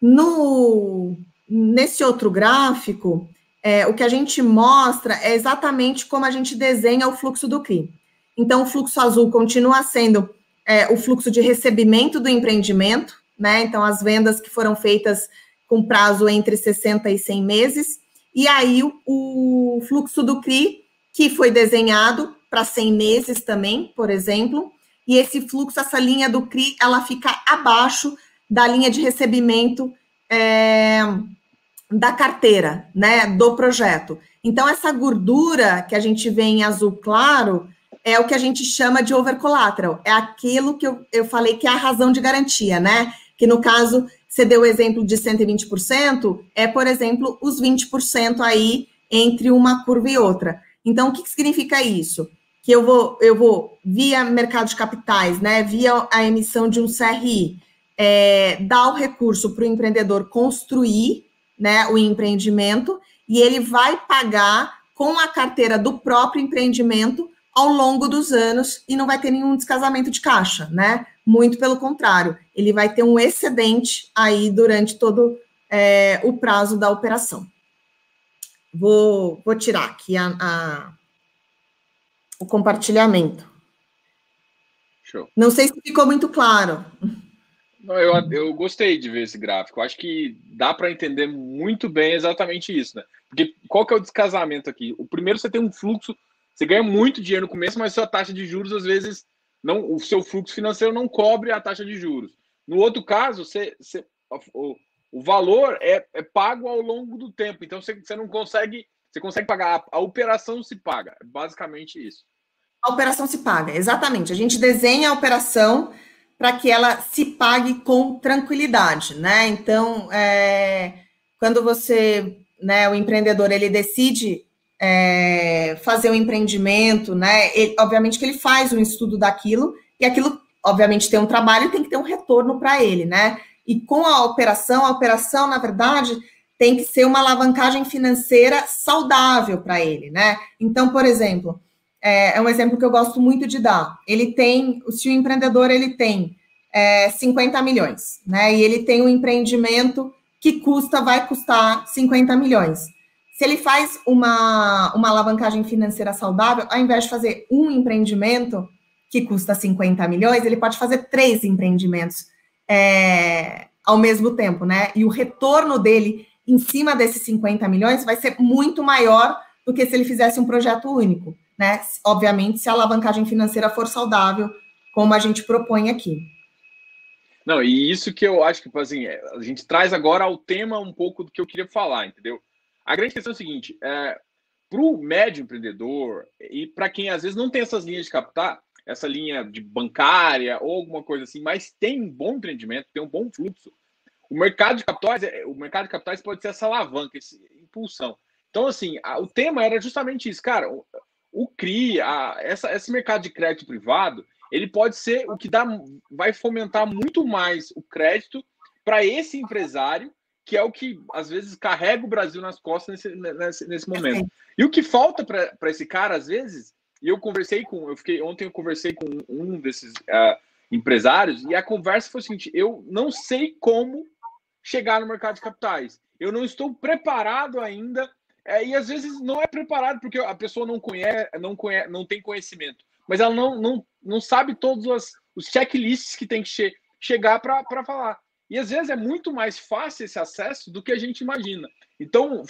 S2: No, nesse outro gráfico, é, o que a gente mostra é exatamente como a gente desenha o fluxo do CRI. Então, o fluxo azul continua sendo é, o fluxo de recebimento do empreendimento, né? Então, as vendas que foram feitas com prazo entre 60 e 100 meses, e aí o, o fluxo do CRI, que foi desenhado para 100 meses também, por exemplo, e esse fluxo, essa linha do CRI, ela fica abaixo da linha de recebimento é, da carteira, né, do projeto. Então, essa gordura que a gente vê em azul claro é o que a gente chama de over collateral, é aquilo que eu, eu falei que é a razão de garantia, né? Que no caso você deu o exemplo de 120%, é, por exemplo, os 20% aí entre uma curva e outra. Então, o que, que significa isso? Que eu vou, eu vou, via mercado de capitais, né, via a emissão de um CRI, é, dar o recurso para o empreendedor construir né, o empreendimento e ele vai pagar com a carteira do próprio empreendimento ao longo dos anos e não vai ter nenhum descasamento de caixa, né? Muito pelo contrário, ele vai ter um excedente aí durante todo é, o prazo da operação. Vou, vou tirar aqui a, a, o compartilhamento. Show. Não sei se ficou muito claro.
S1: Eu, eu gostei de ver esse gráfico. Acho que dá para entender muito bem exatamente isso, né? Porque qual que é o descasamento aqui? O primeiro você tem um fluxo, você ganha muito dinheiro no começo, mas sua taxa de juros às vezes não, o seu fluxo financeiro não cobre a taxa de juros. No outro caso, você, você o, o valor é, é, pago ao longo do tempo. Então você, você não consegue, você consegue pagar a, a operação se paga. É basicamente isso.
S2: A operação se paga, exatamente. A gente desenha a operação para que ela se pague com tranquilidade, né? Então, é, quando você, né, o empreendedor, ele decide é, fazer um empreendimento, né? Ele, obviamente que ele faz um estudo daquilo e aquilo, obviamente, tem um trabalho e tem que ter um retorno para ele, né? E com a operação, a operação, na verdade, tem que ser uma alavancagem financeira saudável para ele, né? Então, por exemplo, é, é, um exemplo que eu gosto muito de dar. Ele tem, se o empreendedor ele tem é, 50 milhões, né? E ele tem um empreendimento que custa, vai custar 50 milhões. Se ele faz uma, uma alavancagem financeira saudável, ao invés de fazer um empreendimento que custa 50 milhões, ele pode fazer três empreendimentos é, ao mesmo tempo, né? E o retorno dele em cima desses 50 milhões vai ser muito maior do que se ele fizesse um projeto único né? Obviamente, se a alavancagem financeira for saudável, como a gente propõe aqui.
S1: Não, e isso que eu acho que, tipo assim, é, a gente traz agora ao tema um pouco do que eu queria falar, entendeu? A grande questão é o seguinte: é, para o médio empreendedor e para quem às vezes não tem essas linhas de capital, essa linha de bancária ou alguma coisa assim, mas tem um bom empreendimento, tem um bom fluxo, o mercado de capitais, é, o mercado de capitais pode ser essa alavanca, essa impulsão. Então, assim, a, o tema era justamente isso, cara o CRI, a, essa, esse mercado de crédito privado, ele pode ser o que dá, vai fomentar muito mais o crédito para esse empresário, que é o que às vezes carrega o Brasil nas costas nesse, nesse, nesse momento. E o que falta para esse cara, às vezes, e eu conversei com, eu fiquei ontem eu conversei com um desses uh, empresários e a conversa foi o seguinte: eu não sei como chegar no mercado de capitais. Eu não estou preparado ainda é, e às vezes não é preparado porque a pessoa não conhece, não, conhece, não tem conhecimento, mas ela não, não, não sabe todos os, os checklists que tem que che chegar para falar. E às vezes é muito mais fácil esse acesso do que a gente imagina. Então,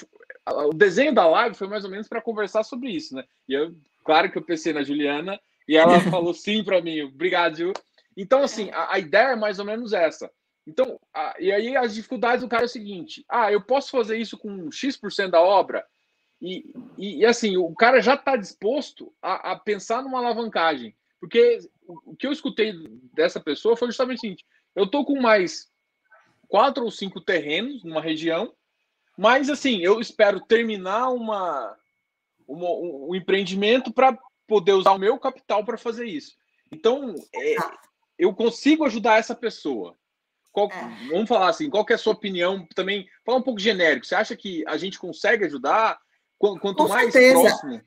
S1: o desenho da live foi mais ou menos para conversar sobre isso, né? E eu, claro que eu pensei na Juliana e ela [LAUGHS] falou sim para mim, obrigado, Ju. Então, assim, a, a, ideia é mais ou menos essa. Então, a, e aí as dificuldades do cara é o seguinte: ah, eu posso fazer isso com X% da obra? E, e, e, assim, o cara já está disposto a, a, pensar numa alavancagem. Porque o, que eu escutei dessa pessoa foi justamente o seguinte: eu estou com mais quatro ou cinco terrenos numa região, mas assim, eu espero terminar uma, uma um, um empreendimento para poder usar o meu capital para fazer isso. Então, é, eu consigo ajudar essa pessoa. Qual, é. Vamos falar assim, qual é a sua opinião também? Fala um pouco genérico. Você acha que a gente consegue ajudar? Quanto Com mais certeza. próximo.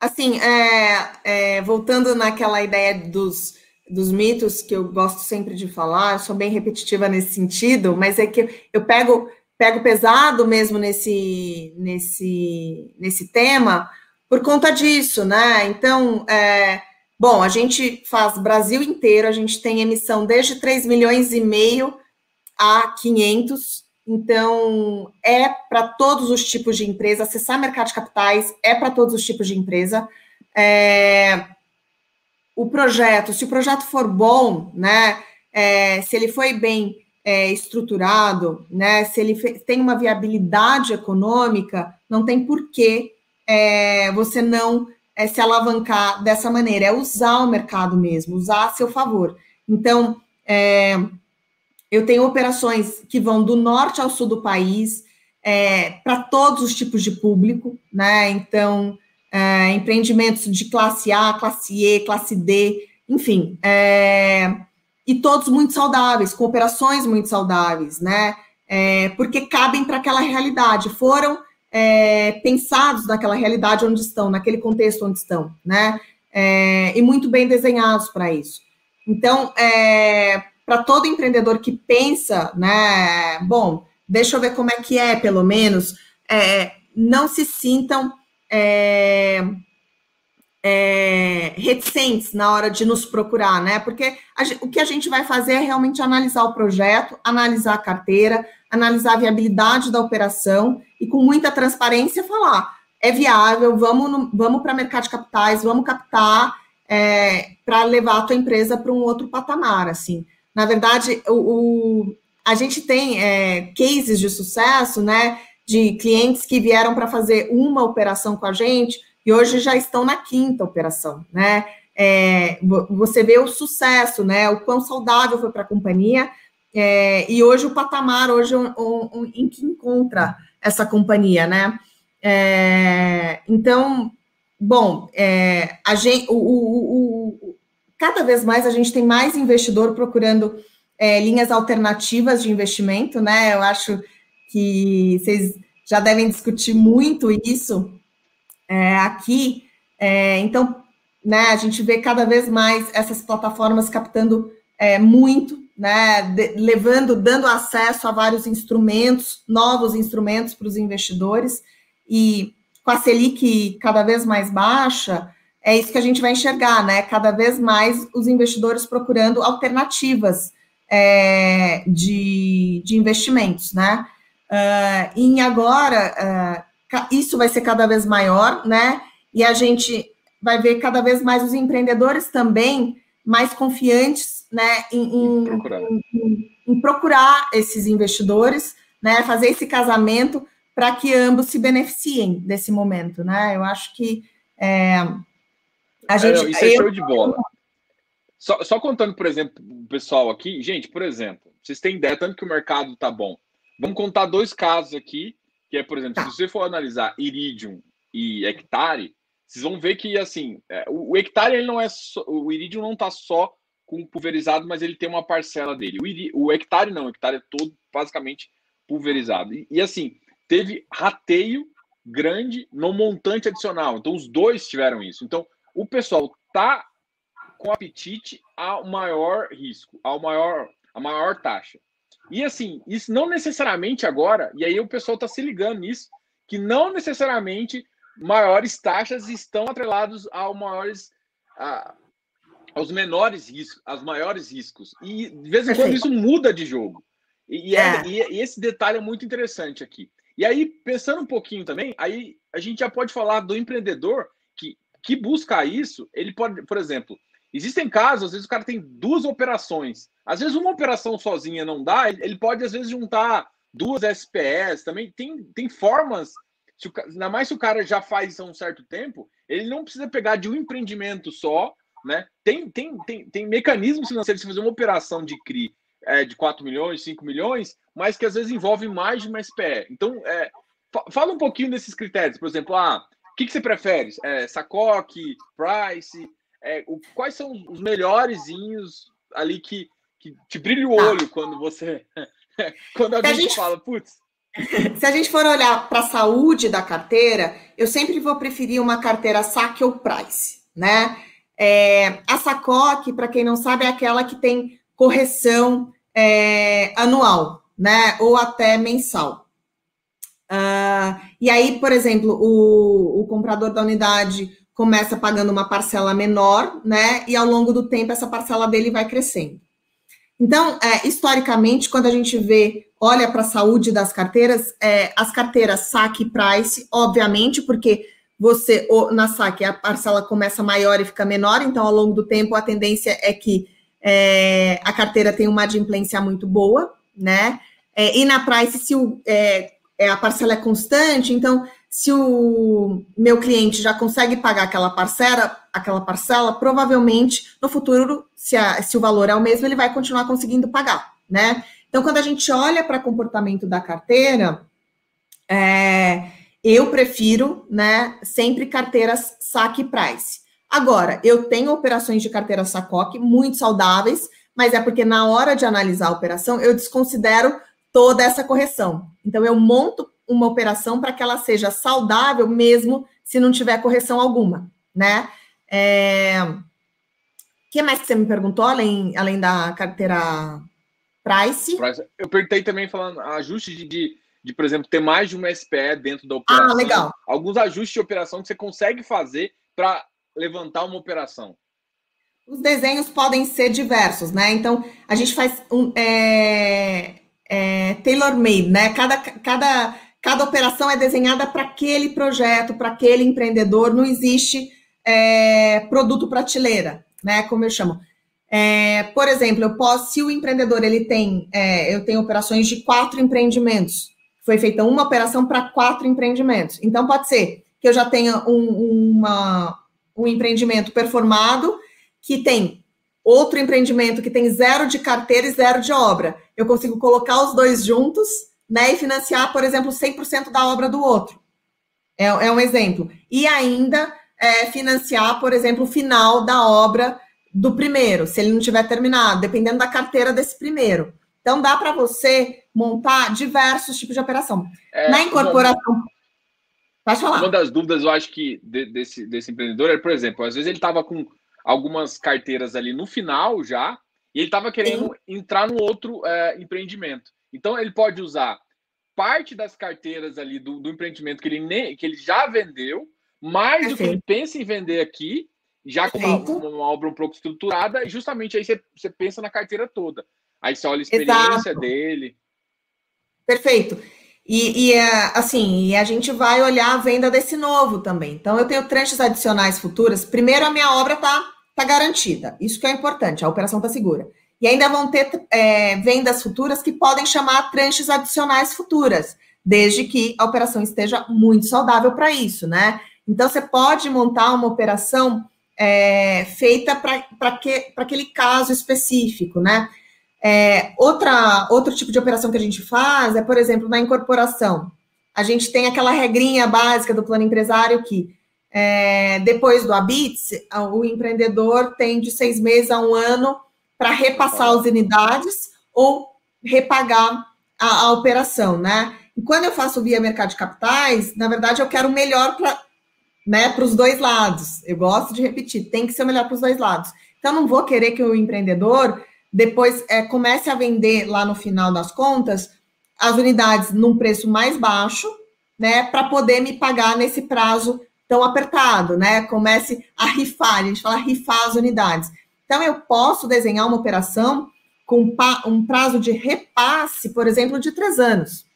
S2: Assim, é, é, voltando naquela ideia dos, dos mitos que eu gosto sempre de falar, eu sou bem repetitiva nesse sentido, mas é que eu pego pego pesado mesmo nesse nesse nesse tema por conta disso, né? Então, é, Bom, a gente faz Brasil inteiro, a gente tem emissão desde 3 milhões e meio a 500. Então, é para todos os tipos de empresa. Acessar mercado de capitais é para todos os tipos de empresa. É, o projeto, se o projeto for bom, né, é, se ele foi bem é, estruturado, né, se ele tem uma viabilidade econômica, não tem porquê é, você não é se alavancar dessa maneira, é usar o mercado mesmo, usar a seu favor. Então, é, eu tenho operações que vão do norte ao sul do país, é, para todos os tipos de público, né? Então, é, empreendimentos de classe A, classe E, classe D, enfim, é, e todos muito saudáveis, com operações muito saudáveis, né? É, porque cabem para aquela realidade, foram é, pensados naquela realidade onde estão, naquele contexto onde estão, né? É, e muito bem desenhados para isso. Então, é, para todo empreendedor que pensa, né, bom, deixa eu ver como é que é, pelo menos, é, não se sintam é, reticentes na hora de nos procurar, né? Porque a, o que a gente vai fazer é realmente analisar o projeto, analisar a carteira, analisar a viabilidade da operação e com muita transparência falar é viável, vamos, vamos para mercado de capitais, vamos captar é, para levar a tua empresa para um outro patamar, assim. Na verdade, o, o a gente tem é, cases de sucesso, né, de clientes que vieram para fazer uma operação com a gente e hoje já estão na quinta operação, né? É, você vê o sucesso, né? O quão saudável foi para a companhia é, e hoje o patamar hoje um, um, em que encontra essa companhia, né? É, então, bom, é, a gente, o, o, o, cada vez mais a gente tem mais investidor procurando é, linhas alternativas de investimento, né? Eu acho que vocês já devem discutir muito isso é, aqui. É, então, né, a gente vê cada vez mais essas plataformas captando é, muito, né, de, levando, dando acesso a vários instrumentos, novos instrumentos para os investidores, e com a Selic cada vez mais baixa, é isso que a gente vai enxergar, né? Cada vez mais os investidores procurando alternativas é, de, de investimentos, né? Uh, e agora, uh, isso vai ser cada vez maior, né? E a gente vai ver cada vez mais os empreendedores também mais confiantes, né, em, em, procurar. em, em procurar esses investidores, né, fazer esse casamento para que ambos se beneficiem desse momento, né? Eu acho que é,
S1: a é, gente. Não, isso é show de bola. Só, só, contando, por exemplo, o pessoal aqui, gente, por exemplo, vocês têm ideia tanto que o mercado tá bom. Vamos contar dois casos aqui, que é, por exemplo, tá. se você for analisar Iridium e Hectare, vocês vão ver que assim, é, o, o Hectare ele não é só, o Iridium não tá só com pulverizado, mas ele tem uma parcela dele. O, Iri, o Hectare não, o Hectare é todo basicamente pulverizado. E, e assim, teve rateio grande no montante adicional. Então os dois tiveram isso. Então o pessoal tá com apetite ao maior risco, ao maior, a maior taxa. E assim, isso não necessariamente agora, e aí o pessoal está se ligando nisso, que não necessariamente maiores taxas estão atrelados ao maiores, a, aos menores riscos, aos maiores riscos. E de vez em quando isso muda de jogo. E, é, é. E, e, esse detalhe é muito interessante aqui. E aí, pensando um pouquinho também, aí a gente já pode falar do empreendedor que, que busca isso, ele pode, por exemplo, Existem casos, às vezes o cara tem duas operações. Às vezes uma operação sozinha não dá, ele pode às vezes juntar duas SPS, também tem, tem formas, se o, ainda mais se o cara já faz há um certo tempo, ele não precisa pegar de um empreendimento só, né? Tem, tem, tem, tem mecanismos financeiros de fazer uma operação de CRI é, de 4 milhões, 5 milhões, mas que às vezes envolve mais de uma SPE. Então, é, fala um pouquinho desses critérios, por exemplo, ah, o que, que você prefere? É, Sacoque, Price, é, o, quais são os melhorezinhos ali que, que te brilha o tá. olho quando você. [LAUGHS] quando alguém gente, fala, putz. [LAUGHS]
S2: Se a gente for olhar para a saúde da carteira, eu sempre vou preferir uma carteira saque ou price, né? É, a Sacoque, para quem não sabe, é aquela que tem correção é, anual, né? Ou até mensal. Uh, e aí, por exemplo, o, o comprador da unidade começa pagando uma parcela menor, né? E ao longo do tempo essa parcela dele vai crescendo. Então, é, historicamente, quando a gente vê, olha para a saúde das carteiras, é, as carteiras saque price, obviamente, porque você na saque a parcela começa maior e fica menor, então ao longo do tempo a tendência é que é, a carteira tem uma adimplência muito boa, né? É, e na price, se o, é, é, a parcela é constante, então se o meu cliente já consegue pagar aquela parcela, aquela parcela, provavelmente no futuro, se, a, se o valor é o mesmo, ele vai continuar conseguindo pagar, né? Então, quando a gente olha para o comportamento da carteira, é, eu prefiro, né, sempre carteiras saque price. Agora, eu tenho operações de carteira sacoque muito saudáveis, mas é porque na hora de analisar a operação, eu desconsidero toda essa correção. Então, eu monto uma operação para que ela seja saudável, mesmo se não tiver correção alguma, né? É... O que mais que você me perguntou, além, além da carteira Price?
S1: Eu perguntei também falando ajuste de, de, de, por exemplo, ter mais de uma SPE dentro da operação.
S2: Ah, legal.
S1: Alguns ajustes de operação que você consegue fazer para levantar uma operação.
S2: Os desenhos podem ser diversos, né? Então, a gente faz um é, é, tailor-made, né? Cada, cada, cada operação é desenhada para aquele projeto, para aquele empreendedor. Não existe é, produto prateleira, né? Como eu chamo. É, por exemplo, eu posso, se o empreendedor ele tem, é, eu tenho operações de quatro empreendimentos. Foi feita uma operação para quatro empreendimentos. Então, pode ser que eu já tenha um, uma, um empreendimento performado que tem outro empreendimento que tem zero de carteira e zero de obra. Eu consigo colocar os dois juntos né, e financiar, por exemplo, 100% da obra do outro. É, é um exemplo. E ainda é, financiar, por exemplo, o final da obra do primeiro, se ele não tiver terminado, dependendo da carteira desse primeiro. Então, dá para você montar diversos tipos de operação. É, Na incorporação. Uma,
S1: Pode falar. Uma das dúvidas, eu acho que de, desse, desse empreendedor é, por exemplo, às vezes ele estava com algumas carteiras ali no final já, e ele estava querendo Sim. entrar no outro é, empreendimento. Então, ele pode usar parte das carteiras ali do, do empreendimento que ele, que ele já vendeu, mais o que ele pensa em vender aqui, já com uma, uma, obra um pouco estruturada, e justamente aí você, você pensa na carteira toda. Aí você olha a experiência Exato. dele.
S2: Perfeito. E, e, é, assim, e a gente vai olhar a venda desse novo também. Então, eu tenho tranches adicionais futuras. Primeiro, a minha obra está está garantida. Isso que é importante, a operação está segura. E ainda vão ter é, vendas futuras que podem chamar tranches adicionais futuras, desde que a operação esteja muito saudável para isso, né? Então, você pode montar uma operação é, feita para aquele caso específico, né? É, outra, outro tipo de operação que a gente faz é, por exemplo, na incorporação. A gente tem aquela regrinha básica do plano empresário que é, depois do ABITS, o empreendedor tem de seis meses a um ano para repassar as unidades ou repagar a, a, operação, né? E quando eu faço via mercado de capitais, na verdade, eu quero o melhor para né, os dois lados. Eu gosto de repetir, tem que ser o melhor para os dois lados. Então, não vou querer que o empreendedor depois é, comece a vender lá no final das contas as unidades num preço mais baixo, né, para poder me pagar nesse prazo tão apertado, né? Comece a rifar, a gente fala rifar as unidades. Então, eu posso desenhar uma operação com um prazo de repasse, por exemplo, de três anos.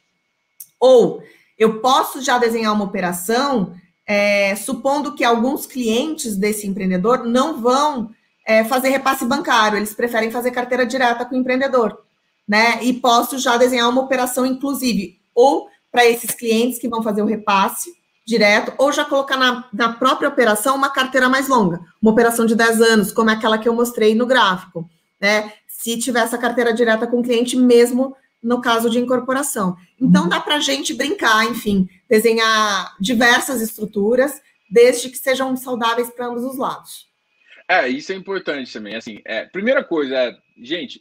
S2: Ou eu posso já desenhar uma operação, é, supondo que alguns clientes desse empreendedor não vão é, fazer repasse bancário, eles preferem fazer carteira direta com o empreendedor, né? E posso já desenhar uma operação, inclusive, ou para esses clientes que vão fazer o repasse, direto, ou já colocar na, na própria operação uma carteira mais longa, uma operação de 10 anos, como é aquela que eu mostrei no gráfico, né? Se tiver essa carteira direta com o cliente, mesmo no caso de incorporação. Então, dá para a gente brincar, enfim, desenhar diversas estruturas, desde que sejam saudáveis para ambos os lados.
S1: É, isso é importante também. Assim, é, primeira coisa, é, gente,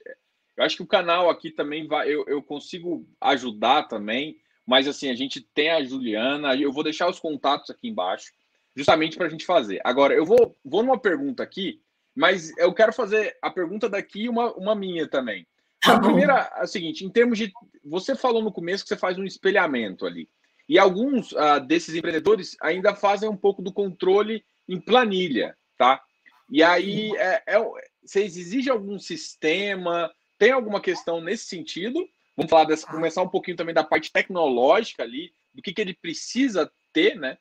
S1: eu acho que o canal aqui também vai, eu, eu consigo ajudar também mas assim, a gente tem a Juliana, eu vou deixar os contatos aqui embaixo, justamente para a gente fazer. Agora, eu vou, vou numa pergunta aqui, mas eu quero fazer a pergunta daqui uma, uma minha também. A primeira é a seguinte: em termos de. Você falou no começo que você faz um espelhamento ali. E alguns uh, desses empreendedores ainda fazem um pouco do controle em planilha, tá? E aí, é, é, vocês exigem algum sistema? Tem alguma questão nesse sentido? Vamos falar dessa, começar um pouquinho também da parte tecnológica ali, do que, que ele precisa ter, né?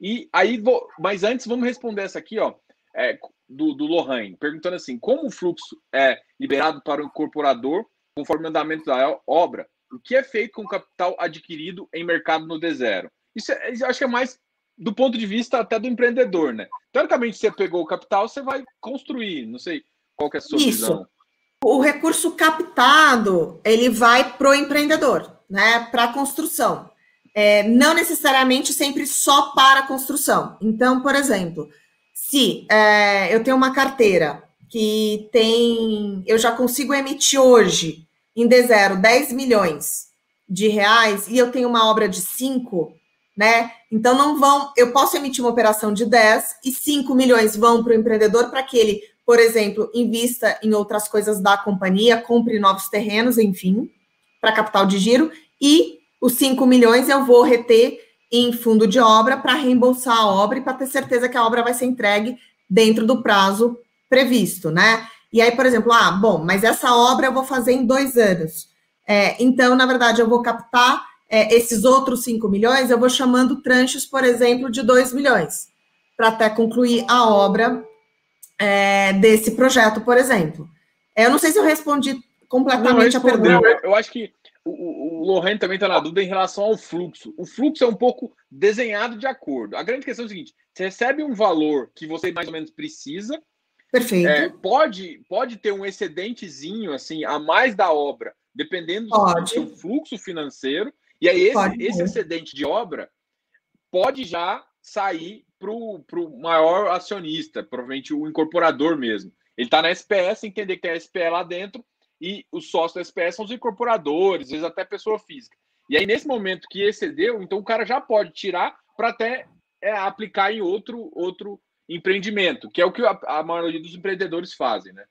S1: E aí, vou, mas antes vamos responder essa aqui, ó, é, do, do Lohane, perguntando assim: como o fluxo é liberado para o incorporador conforme o andamento da obra? O que é feito com o capital adquirido em mercado no D0? Isso, é, eu acho que é mais do ponto de vista até do empreendedor, né? Teoricamente, você pegou o capital, você vai construir, não sei qual que é a sua Isso. visão
S2: o recurso captado ele vai para o empreendedor, né? Para a construção. É, não necessariamente sempre só para a construção. Então, por exemplo, se é, eu tenho uma carteira que tem, eu já consigo emitir hoje em D0 10 milhões de reais e eu tenho uma obra de 5, né? Então não vão, eu posso emitir uma operação de 10 e 5 milhões vão para o empreendedor para que ele, por exemplo, invista em outras coisas da companhia, compre novos terrenos, enfim, para capital de giro, e os 5 milhões eu vou reter em fundo de obra para reembolsar a obra e para ter certeza que a obra vai ser entregue dentro do prazo previsto, né? E aí, por exemplo, ah, bom, mas essa obra eu vou fazer em dois anos. É, então, na verdade, eu vou captar é, esses outros 5 milhões, eu vou chamando tranches, por exemplo, de 2 milhões, para até concluir a obra é, desse projeto, por exemplo. É, eu não sei se eu respondi completamente não, a pergunta.
S1: Eu acho que o, o também está na dúvida em relação ao fluxo. O fluxo é um pouco desenhado de acordo. A grande questão é o seguinte: você recebe um valor que você mais ou menos precisa.
S2: Perfeito. É,
S1: pode, pode ter um excedentezinho assim a mais da obra, dependendo do seu fluxo financeiro. E aí, esse, esse excedente de obra pode já sair para o maior acionista, provavelmente o incorporador mesmo. Ele está na SPS, entender que tem a SPE lá dentro e os sócios da SPS são os incorporadores, às vezes até pessoa física. E aí, nesse momento que excedeu, então o cara já pode tirar para até é, aplicar em outro, outro empreendimento, que é o que a, a maioria dos empreendedores fazem, né?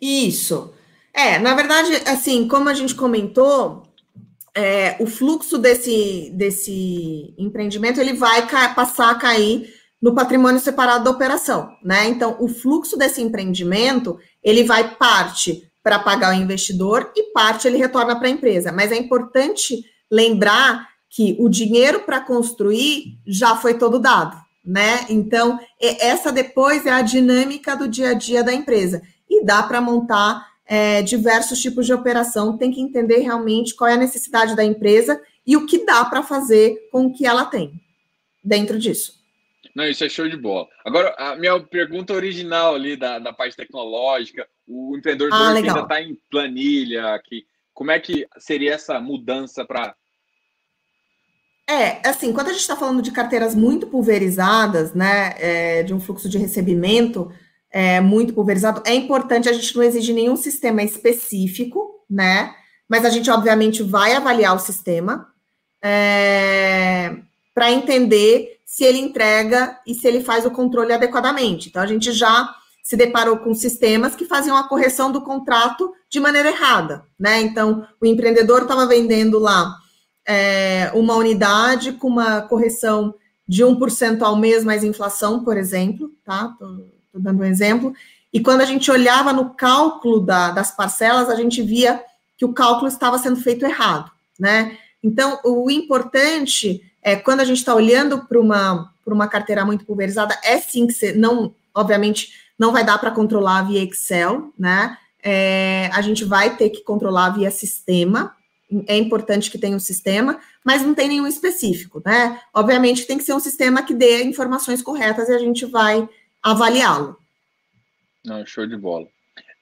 S2: Isso. É, na verdade, assim, como a gente comentou, é, o fluxo desse, desse empreendimento ele vai passar a cair no patrimônio separado da operação, né? Então, o fluxo desse empreendimento ele vai parte para pagar o investidor e parte ele retorna para a empresa. Mas é importante lembrar que o dinheiro para construir já foi todo dado, né? Então, essa depois é a dinâmica do dia a dia da empresa. E dá para montar é, diversos tipos de operação, tem que entender realmente qual é a necessidade da empresa e o que dá para fazer com o que ela tem dentro disso.
S1: Não, isso é show de bola. Agora, a minha pergunta original ali da, da parte tecnológica, o empreendedor ah, ainda está em planilha, que, como é que seria essa mudança para.
S2: É, assim, quando a gente está falando de carteiras muito pulverizadas, né, é, de um fluxo de recebimento, é, muito pulverizado, é importante, a gente não exige nenhum sistema específico, né? Mas a gente, obviamente, vai avaliar o sistema é, para entender se ele entrega e se ele faz o controle adequadamente. Então, a gente já se deparou com sistemas que faziam a correção do contrato de maneira errada, né? Então, o empreendedor estava vendendo lá é, uma unidade com uma correção de 1% ao mês mais inflação, por exemplo, tá? Estou dando um exemplo, e quando a gente olhava no cálculo da, das parcelas, a gente via que o cálculo estava sendo feito errado, né? Então, o importante é quando a gente está olhando para uma, uma carteira muito pulverizada, é sim que você não, obviamente, não vai dar para controlar via Excel, né? É, a gente vai ter que controlar via sistema. É importante que tenha um sistema, mas não tem nenhum específico, né? Obviamente tem que ser um sistema que dê informações corretas e a gente vai avaliá-lo.
S1: Não, show de bola.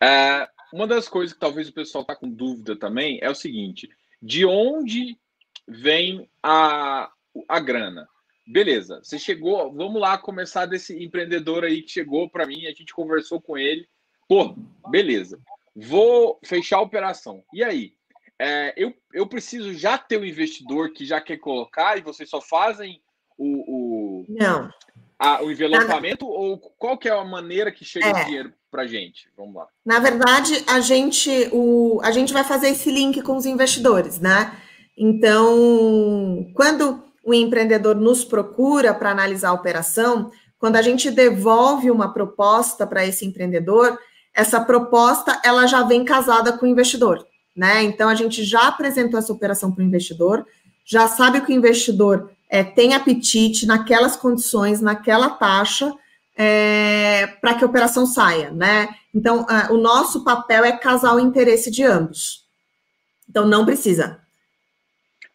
S1: É, uma das coisas que talvez o pessoal está com dúvida também é o seguinte: de onde vem a, a grana? Beleza, você chegou, vamos lá começar desse empreendedor aí que chegou para mim, a gente conversou com ele. Pô, beleza, vou fechar a operação. E aí? É, eu, eu preciso já ter um investidor que já quer colocar e vocês só fazem o,
S2: o, Não
S1: a, o envelopamento na... ou qual que é a maneira que chega é. dinheiro para gente? Vamos lá.
S2: Na verdade, a gente, o, a gente vai fazer esse link com os investidores, né? Então, quando o empreendedor nos procura para analisar a operação, quando a gente devolve uma proposta para esse empreendedor, essa proposta ela já vem casada com o investidor, né? Então a gente já apresentou essa operação para o investidor, já sabe que o investidor é, tem apetite naquelas condições, naquela taxa, é, para que a operação saia, né? Então, o nosso papel é casar o interesse de ambos. Então, não precisa.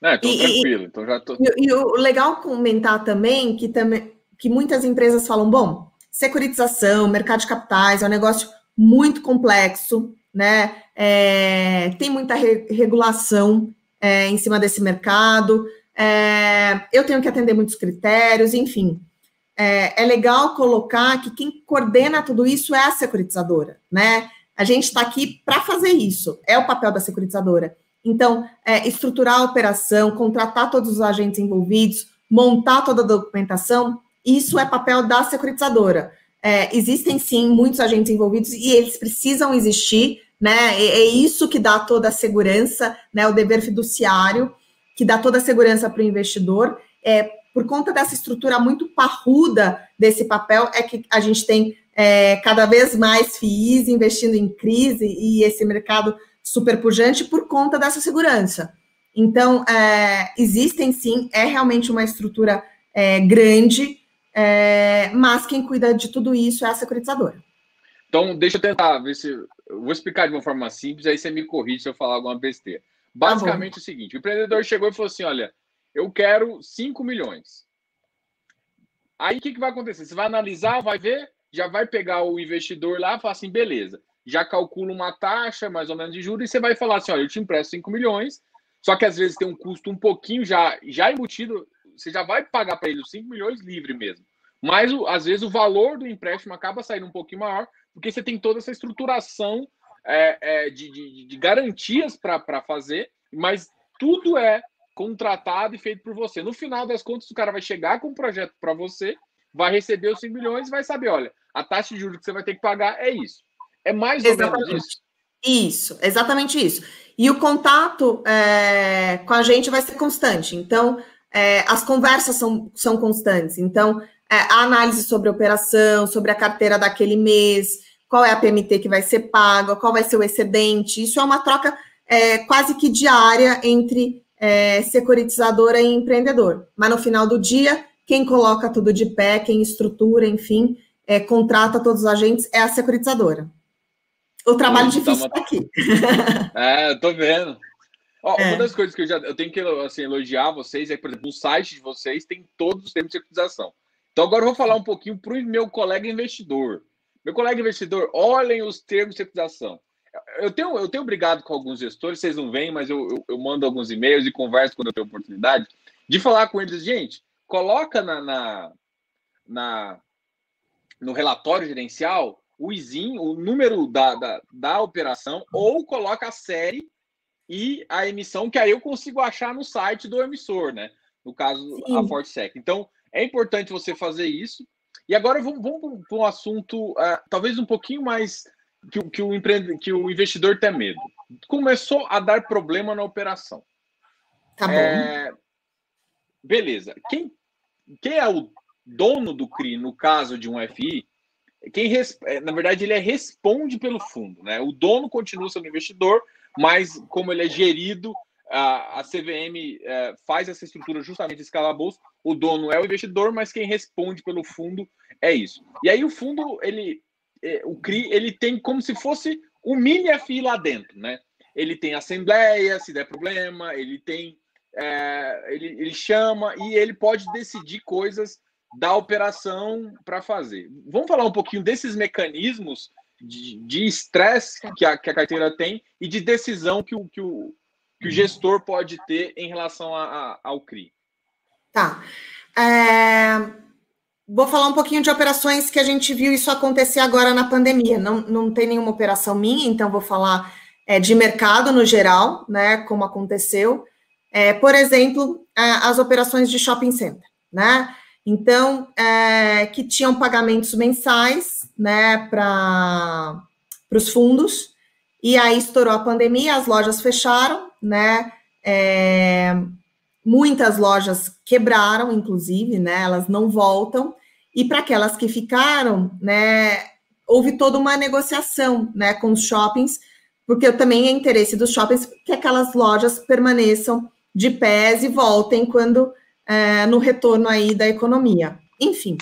S1: É, tô e, tranquilo, e, então já tô...
S2: E, e, o legal comentar também que, também que muitas empresas falam, bom, securitização, mercado de capitais é um negócio muito complexo, né? É, tem muita re regulação é, em cima desse mercado é, eu tenho que atender muitos critérios, enfim. É, é, legal colocar que quem coordena tudo isso é a securitizadora, né? A gente está aqui para fazer isso, é o papel da securitizadora. Então, é, estruturar a operação, contratar todos os agentes envolvidos, montar toda a documentação, isso é papel da securitizadora. É, existem sim muitos agentes envolvidos e eles precisam existir, né? É, isso que dá toda a segurança, né? O dever fiduciário que dá toda a segurança para o investidor. É, por conta dessa estrutura muito parruda desse papel, é que a gente tem é, cada vez mais FIIs investindo em crise e esse mercado super pujante por conta dessa segurança. Então, é, existem sim, é realmente uma estrutura é, grande, é, mas quem cuida de tudo isso é a securitizadora.
S1: Então, deixa eu tentar ver se. Eu vou explicar de uma forma simples, aí você me corrige se eu falar alguma besteira. Tá Basicamente tá o seguinte: o empreendedor chegou e falou assim: olha, eu quero 5 milhões. Aí o que, que vai acontecer? Você vai analisar, vai ver, já vai pegar o investidor lá e falar assim: beleza, já calcula uma taxa mais ou menos de juros e você vai falar assim: olha, eu te empresto 5 milhões, só que às vezes tem um custo um pouquinho já, já embutido, você já vai pagar para ele os 5 milhões livre mesmo. Mas às vezes o valor do empréstimo acaba saindo um pouquinho maior, porque você tem toda essa estruturação é, é, de, de, de garantias para fazer, mas tudo é contratado e feito por você. No final das contas, o cara vai chegar com um projeto para você, vai receber os 5 milhões e vai saber: olha, a taxa de juros que você vai ter que pagar é isso. É mais ou exatamente. menos isso.
S2: Isso, exatamente isso. E o contato é, com a gente vai ser constante. Então, é, as conversas são, são constantes. Então, é, a análise sobre a operação, sobre a carteira daquele mês, qual é a PMT que vai ser paga, qual vai ser o excedente. Isso é uma troca é, quase que diária entre é, securitizadora e empreendedor. Mas no final do dia, quem coloca tudo de pé, quem estrutura, enfim, é, contrata todos os agentes é a securitizadora. O trabalho difícil está uma... aqui. [LAUGHS]
S1: É, eu tô vendo. Ó, é. Uma das coisas que eu já eu tenho que assim, elogiar vocês é, por exemplo, no site de vocês tem todos os termos de securitização. Então agora eu vou falar um pouquinho para o meu colega investidor. Meu colega investidor, olhem os termos de securitização. Eu tenho, eu tenho brigado com alguns gestores, vocês não veem, mas eu, eu, eu mando alguns e-mails e converso quando eu tenho oportunidade de falar com eles. Gente, coloca na, na, na no relatório gerencial o ISIN, o número da, da, da operação, ou coloca a série e a emissão, que aí eu consigo achar no site do emissor, né? No caso, Sim. a Fortsec. Então, é importante você fazer isso. E agora vamos, vamos para um assunto uh, talvez um pouquinho mais que, que, o empreendedor, que o investidor tem medo. Começou a dar problema na operação.
S2: Tá bom. É,
S1: beleza. Quem, quem é o dono do CRI, no caso de um FI, quem é, na verdade ele é responde pelo fundo, né? O dono continua sendo investidor, mas como ele é gerido, a, a CVM é, faz essa estrutura justamente esse calabouço. O dono é o investidor, mas quem responde pelo fundo é isso. E aí o fundo, ele, é, o CRI, ele tem como se fosse um mini FI lá dentro, né? Ele tem assembleia, se der problema, ele tem, é, ele, ele chama e ele pode decidir coisas da operação para fazer. Vamos falar um pouquinho desses mecanismos de estresse que a, que a carteira tem e de decisão que o, que o, que o gestor pode ter em relação a, a, ao CRI.
S2: Tá. É... Vou falar um pouquinho de operações que a gente viu isso acontecer agora na pandemia. Não, não tem nenhuma operação minha, então vou falar é, de mercado no geral, né? Como aconteceu. É, por exemplo, é, as operações de shopping center, né? Então, é, que tinham pagamentos mensais, né, para os fundos, e aí estourou a pandemia, as lojas fecharam, né, é, muitas lojas quebraram, inclusive, né, elas não voltam, e para aquelas que ficaram, né, houve toda uma negociação, né, com os shoppings, porque também é interesse dos shoppings que aquelas lojas permaneçam de pés e voltem quando é, no retorno aí da economia. Enfim,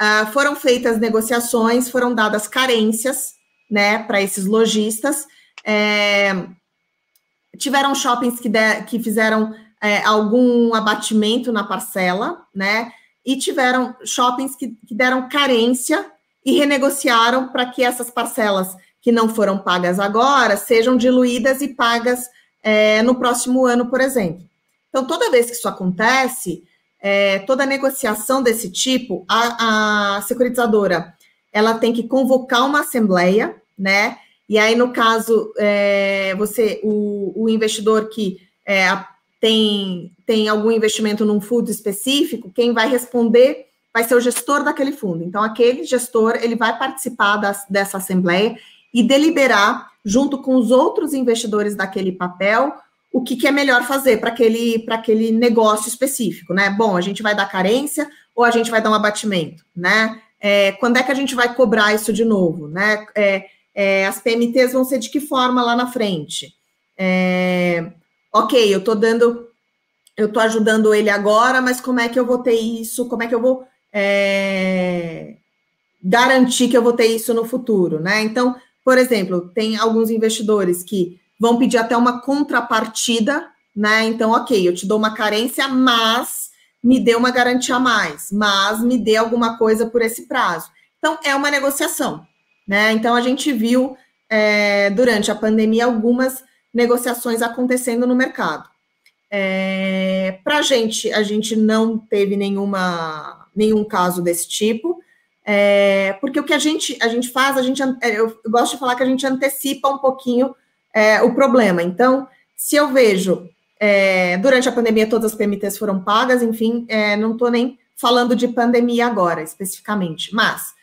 S2: uh, foram feitas negociações, foram dadas carências, né, para esses lojistas. É, tiveram shoppings que, de, que fizeram é, algum abatimento na parcela, né, e tiveram shoppings que, que deram carência e renegociaram para que essas parcelas que não foram pagas agora sejam diluídas e pagas é, no próximo ano, por exemplo. Então, toda vez que isso acontece, é, toda negociação desse tipo, a, a securitizadora ela tem que convocar uma assembleia, né? E aí, no caso, é, você, o, o, investidor que é, tem, tem algum investimento num fundo específico, quem vai responder vai ser o gestor daquele fundo. Então, aquele gestor ele vai participar das, dessa assembleia e deliberar, junto com os outros investidores daquele papel, o que, que é melhor fazer para aquele, aquele negócio específico, né? Bom, a gente vai dar carência ou a gente vai dar um abatimento, né? É, quando é que a gente vai cobrar isso de novo, né? É, é, as PMTs vão ser de que forma lá na frente? É, ok, eu estou dando, eu estou ajudando ele agora, mas como é que eu vou ter isso? Como é que eu vou é, garantir que eu vou ter isso no futuro, né? Então, por exemplo, tem alguns investidores que vão pedir até uma contrapartida, né? Então, ok, eu te dou uma carência, mas me dê uma garantia a mais, mas me dê alguma coisa por esse prazo. Então, é uma negociação, né? Então, a gente viu é, durante a pandemia algumas negociações acontecendo no mercado. É, Para a gente, a gente não teve nenhuma, nenhum caso desse tipo, é, porque o que a gente, a gente faz, a gente, eu gosto de falar que a gente antecipa um pouquinho é, o problema. Então, se eu vejo é, durante a pandemia todas as PMTs foram pagas, enfim, é, não estou nem falando de pandemia agora especificamente, mas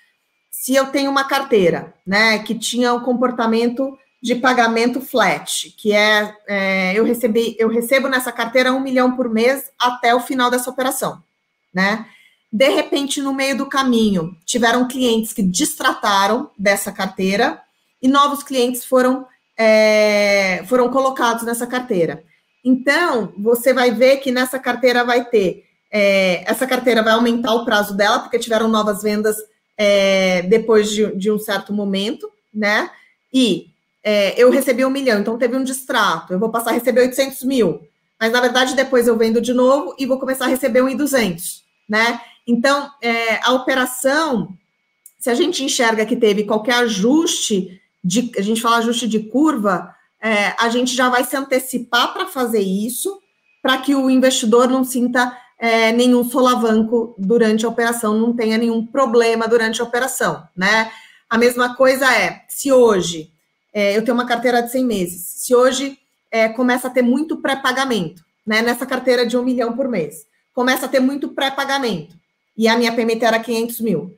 S2: se eu tenho uma carteira, né, que tinha um comportamento de pagamento flat, que é, é, eu recebi, eu recebo nessa carteira um milhão por mês até o final dessa operação, né? De repente, no meio do caminho, tiveram clientes que distrataram dessa carteira e novos clientes foram é, foram colocados nessa carteira. Então, você vai ver que nessa carteira vai ter, é, essa carteira vai aumentar o prazo dela, porque tiveram novas vendas é, depois de, de, um certo momento, né? E é, eu recebi um milhão, então teve um distrato, eu vou passar a receber 800 mil, mas na verdade depois eu vendo de novo e vou começar a receber um 1.200, né? Então, é, a operação, se a gente enxerga que teve qualquer ajuste de, a gente fala ajuste de curva, é, a gente já vai se antecipar para fazer isso, para que o investidor não sinta é, nenhum solavanco durante a operação, não tenha nenhum problema durante a operação, né? A mesma coisa é, se hoje é, eu tenho uma carteira de 100 meses, se hoje é, começa a ter muito pré-pagamento, né? Nessa carteira de um milhão por mês, começa a ter muito pré-pagamento, e a minha PMT era 500 mil.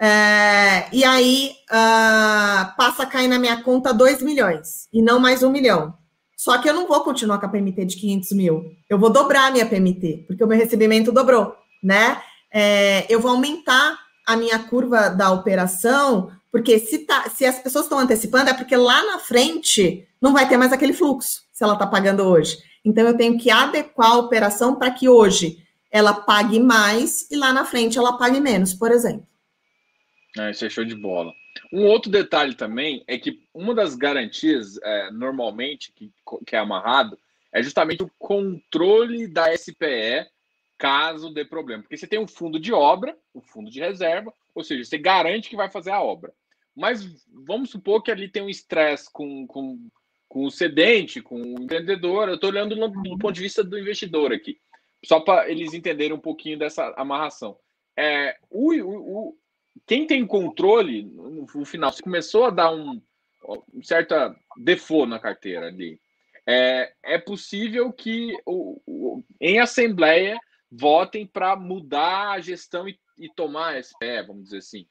S2: É, e aí uh, passa a cair na minha conta 2 milhões e não mais um milhão. Só que eu não vou continuar com a PMT de 500 mil. Eu vou dobrar a minha PMT, porque o meu recebimento dobrou, né? É, eu vou aumentar a minha curva da operação, porque se, tá, se as pessoas estão antecipando, é porque lá na frente não vai ter mais aquele fluxo, se ela está pagando hoje. Então, eu tenho que adequar a operação para que hoje ela pague mais e lá na frente ela pague menos, por exemplo.
S1: É, isso é show de bola. Um outro detalhe também é que uma das garantias, é, normalmente, que, que é amarrado, é justamente o controle da SPE caso dê problema. Porque você tem um fundo de obra, o um fundo de reserva, ou seja, você garante que vai fazer a obra. Mas vamos supor que ali tem um estresse com, com, com o cedente, com o empreendedor. Eu estou olhando do, ponto de vista do investidor aqui, só para eles entenderem um pouquinho dessa amarração. É, o, o, quem tem controle, no final, se começou a dar um, um certa default na carteira ali, é, é possível que o, o, em assembleia votem para mudar a gestão e, e tomar SPE, vamos dizer assim.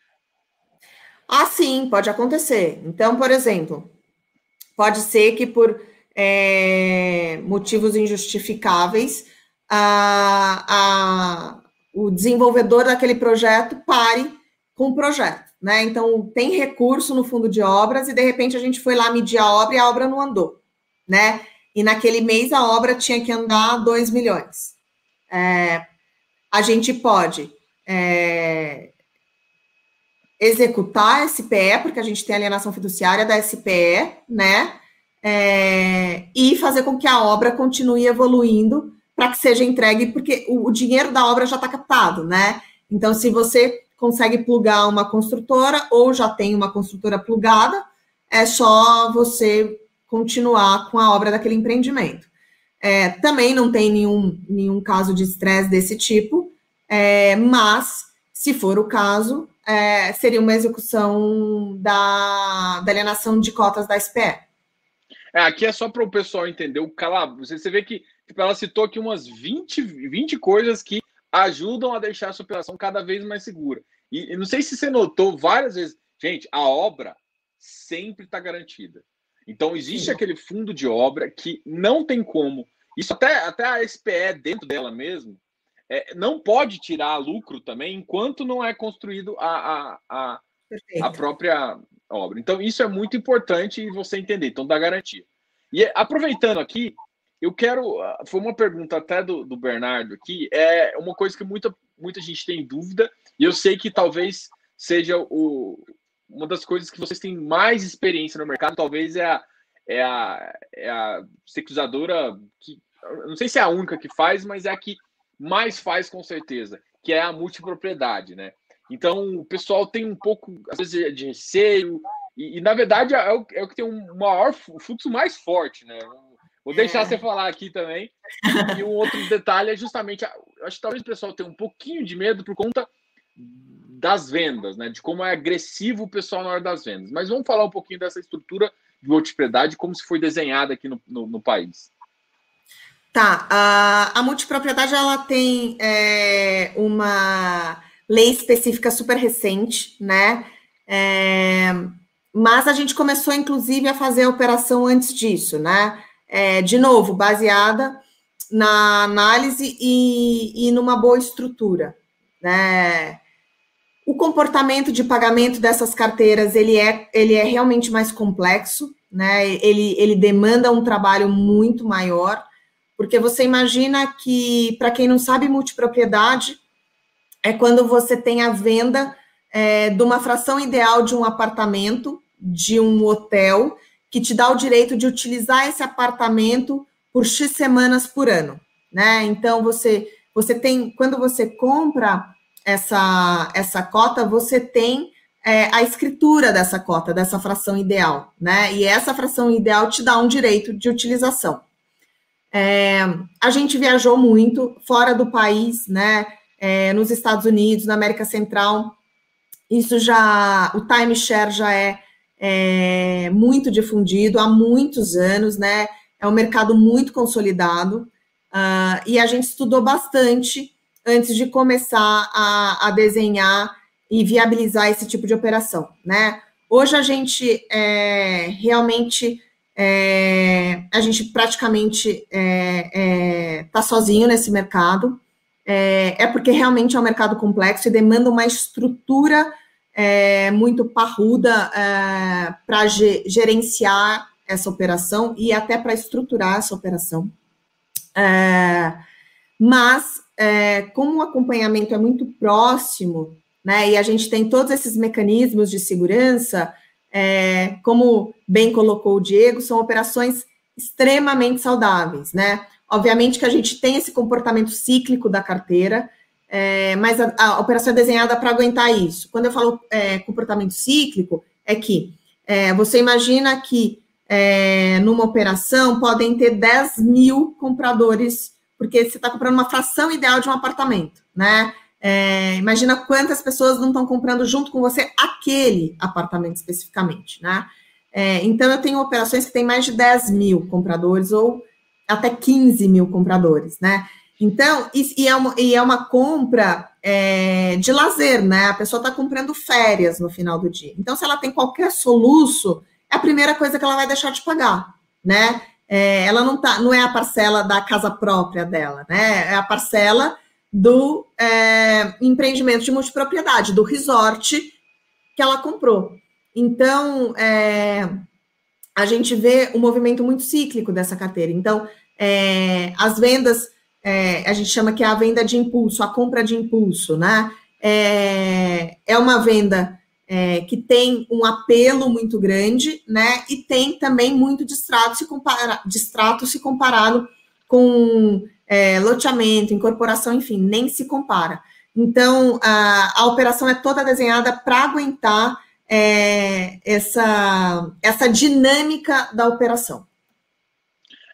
S2: Ah, sim, pode acontecer. Então, por exemplo, pode ser que por é, motivos injustificáveis a, a, o desenvolvedor daquele projeto pare com o projeto, né? Então, tem recurso no fundo de obras e de repente a gente foi lá medir a obra e a obra não andou, né? E naquele mês a obra tinha que andar 2 milhões. É, a gente pode é, executar a SPE, porque a gente tem alienação fiduciária da SPE, né? É, e fazer com que a obra continue evoluindo para que seja entregue, porque o, o dinheiro da obra já está captado, né? Então, se você consegue plugar uma construtora ou já tem uma construtora plugada, é só você continuar com a obra daquele empreendimento. É, também não tem nenhum, nenhum caso de estresse desse tipo, é, mas Se for o caso, é, seria uma execução da, da alienação de cotas da SPE.
S1: É, aqui é só para o pessoal entender o cala. Você, você vê que tipo, ela citou aqui umas 20, 20 coisas que ajudam a deixar essa operação cada vez mais segura. E, e não sei se você notou várias vezes, gente, a obra sempre está garantida. Então existe Sim. aquele fundo de obra que não tem como. Isso até, até a SPE dentro dela mesmo é, não pode tirar lucro também enquanto não é construído a, a, a, a, própria obra. Então, isso é muito importante você entender, então, da garantia. E aproveitando aqui, eu quero. Ah, foi uma pergunta até do, do Bernardo aqui, é uma coisa que muita, muita gente tem dúvida, e eu sei que talvez seja o, uma das coisas que vocês têm mais experiência no mercado, talvez é a, é a, é a securizadora que. Não sei se é a única que faz, mas é a que mais faz com certeza, que é a multipropriedade, né? Então o pessoal tem um pouco, às vezes, de receio, e, e na verdade é o, é o, que tem um maior o fluxo mais forte, né? Vou deixar é. você falar aqui também. E um outro detalhe é justamente, acho que talvez o pessoal tenha um pouquinho de medo por conta das vendas, né? De como é agressivo o pessoal na hora das vendas. Mas vamos falar um pouquinho dessa estrutura de multipropriedade, como se foi desenhada aqui no, no, no país.
S2: Tá, a, a multipropriedade ela tem é, uma lei específica super recente, né? É, mas a gente começou, inclusive, a fazer a operação antes disso, né? É, de novo, baseada na análise e, e numa boa estrutura, né? O comportamento de pagamento dessas carteiras ele é, ele é realmente mais complexo, né? Ele, ele demanda um trabalho muito maior. Porque você imagina que, para quem não sabe, multipropriedade é quando você tem a venda é, de uma fração ideal de um apartamento, de um hotel, que te dá o direito de utilizar esse apartamento por X semanas por ano. Né? Então, você, você tem, quando você compra essa, essa cota, você tem é, a escritura dessa cota, dessa fração ideal, né? E essa fração ideal te dá um direito de utilização. É, a gente viajou muito fora do país, né? É, nos Estados Unidos, na América Central. Isso já, o timeshare já é, é muito difundido há muitos anos, né? É um mercado muito consolidado. Uh, e a gente estudou bastante antes de começar a, a, desenhar e viabilizar esse tipo de operação, né? Hoje a gente é, realmente é, a gente praticamente está é, é, tá sozinho nesse mercado. É, é, porque realmente é um mercado complexo e demanda uma estrutura é, muito parruda é, para ge gerenciar essa operação e até para estruturar essa operação. mas, como o acompanhamento é muito próximo, né, e a gente tem todos esses mecanismos de segurança, é, como bem colocou o Diego, são operações extremamente saudáveis, né? Obviamente que a gente tem esse comportamento cíclico da carteira, é, mas a, a, operação é desenhada para aguentar isso. Quando eu falo é, comportamento cíclico, é que é, você imagina que é, numa operação podem ter 10 mil compradores, porque você está comprando uma fração ideal de um apartamento, né? É, imagina quantas pessoas não estão comprando junto com você aquele apartamento especificamente, né? É, então, eu tenho operações que têm mais de 10 mil compradores ou até 15 mil compradores, né? Então, e, e, é, uma, e é uma compra é, de lazer, né? A pessoa está comprando férias no final do dia. Então, se ela tem qualquer soluço, é a primeira coisa que ela vai deixar de pagar, né? É, ela não tá, não é a parcela da casa própria dela, né? É a parcela do é, empreendimento de multipropriedade, do resort que ela comprou. Então, é, a gente vê um movimento muito cíclico dessa carteira. Então, é, as vendas, é, a gente chama que é a venda de impulso, a compra de impulso, né? É, é uma venda é, que tem um apelo muito grande, né? E tem também muito distrato se, compara, distrato se comparado com é, loteamento, incorporação, enfim, nem se compara. Então, a, a operação é toda desenhada para aguentar é, essa, essa dinâmica da operação.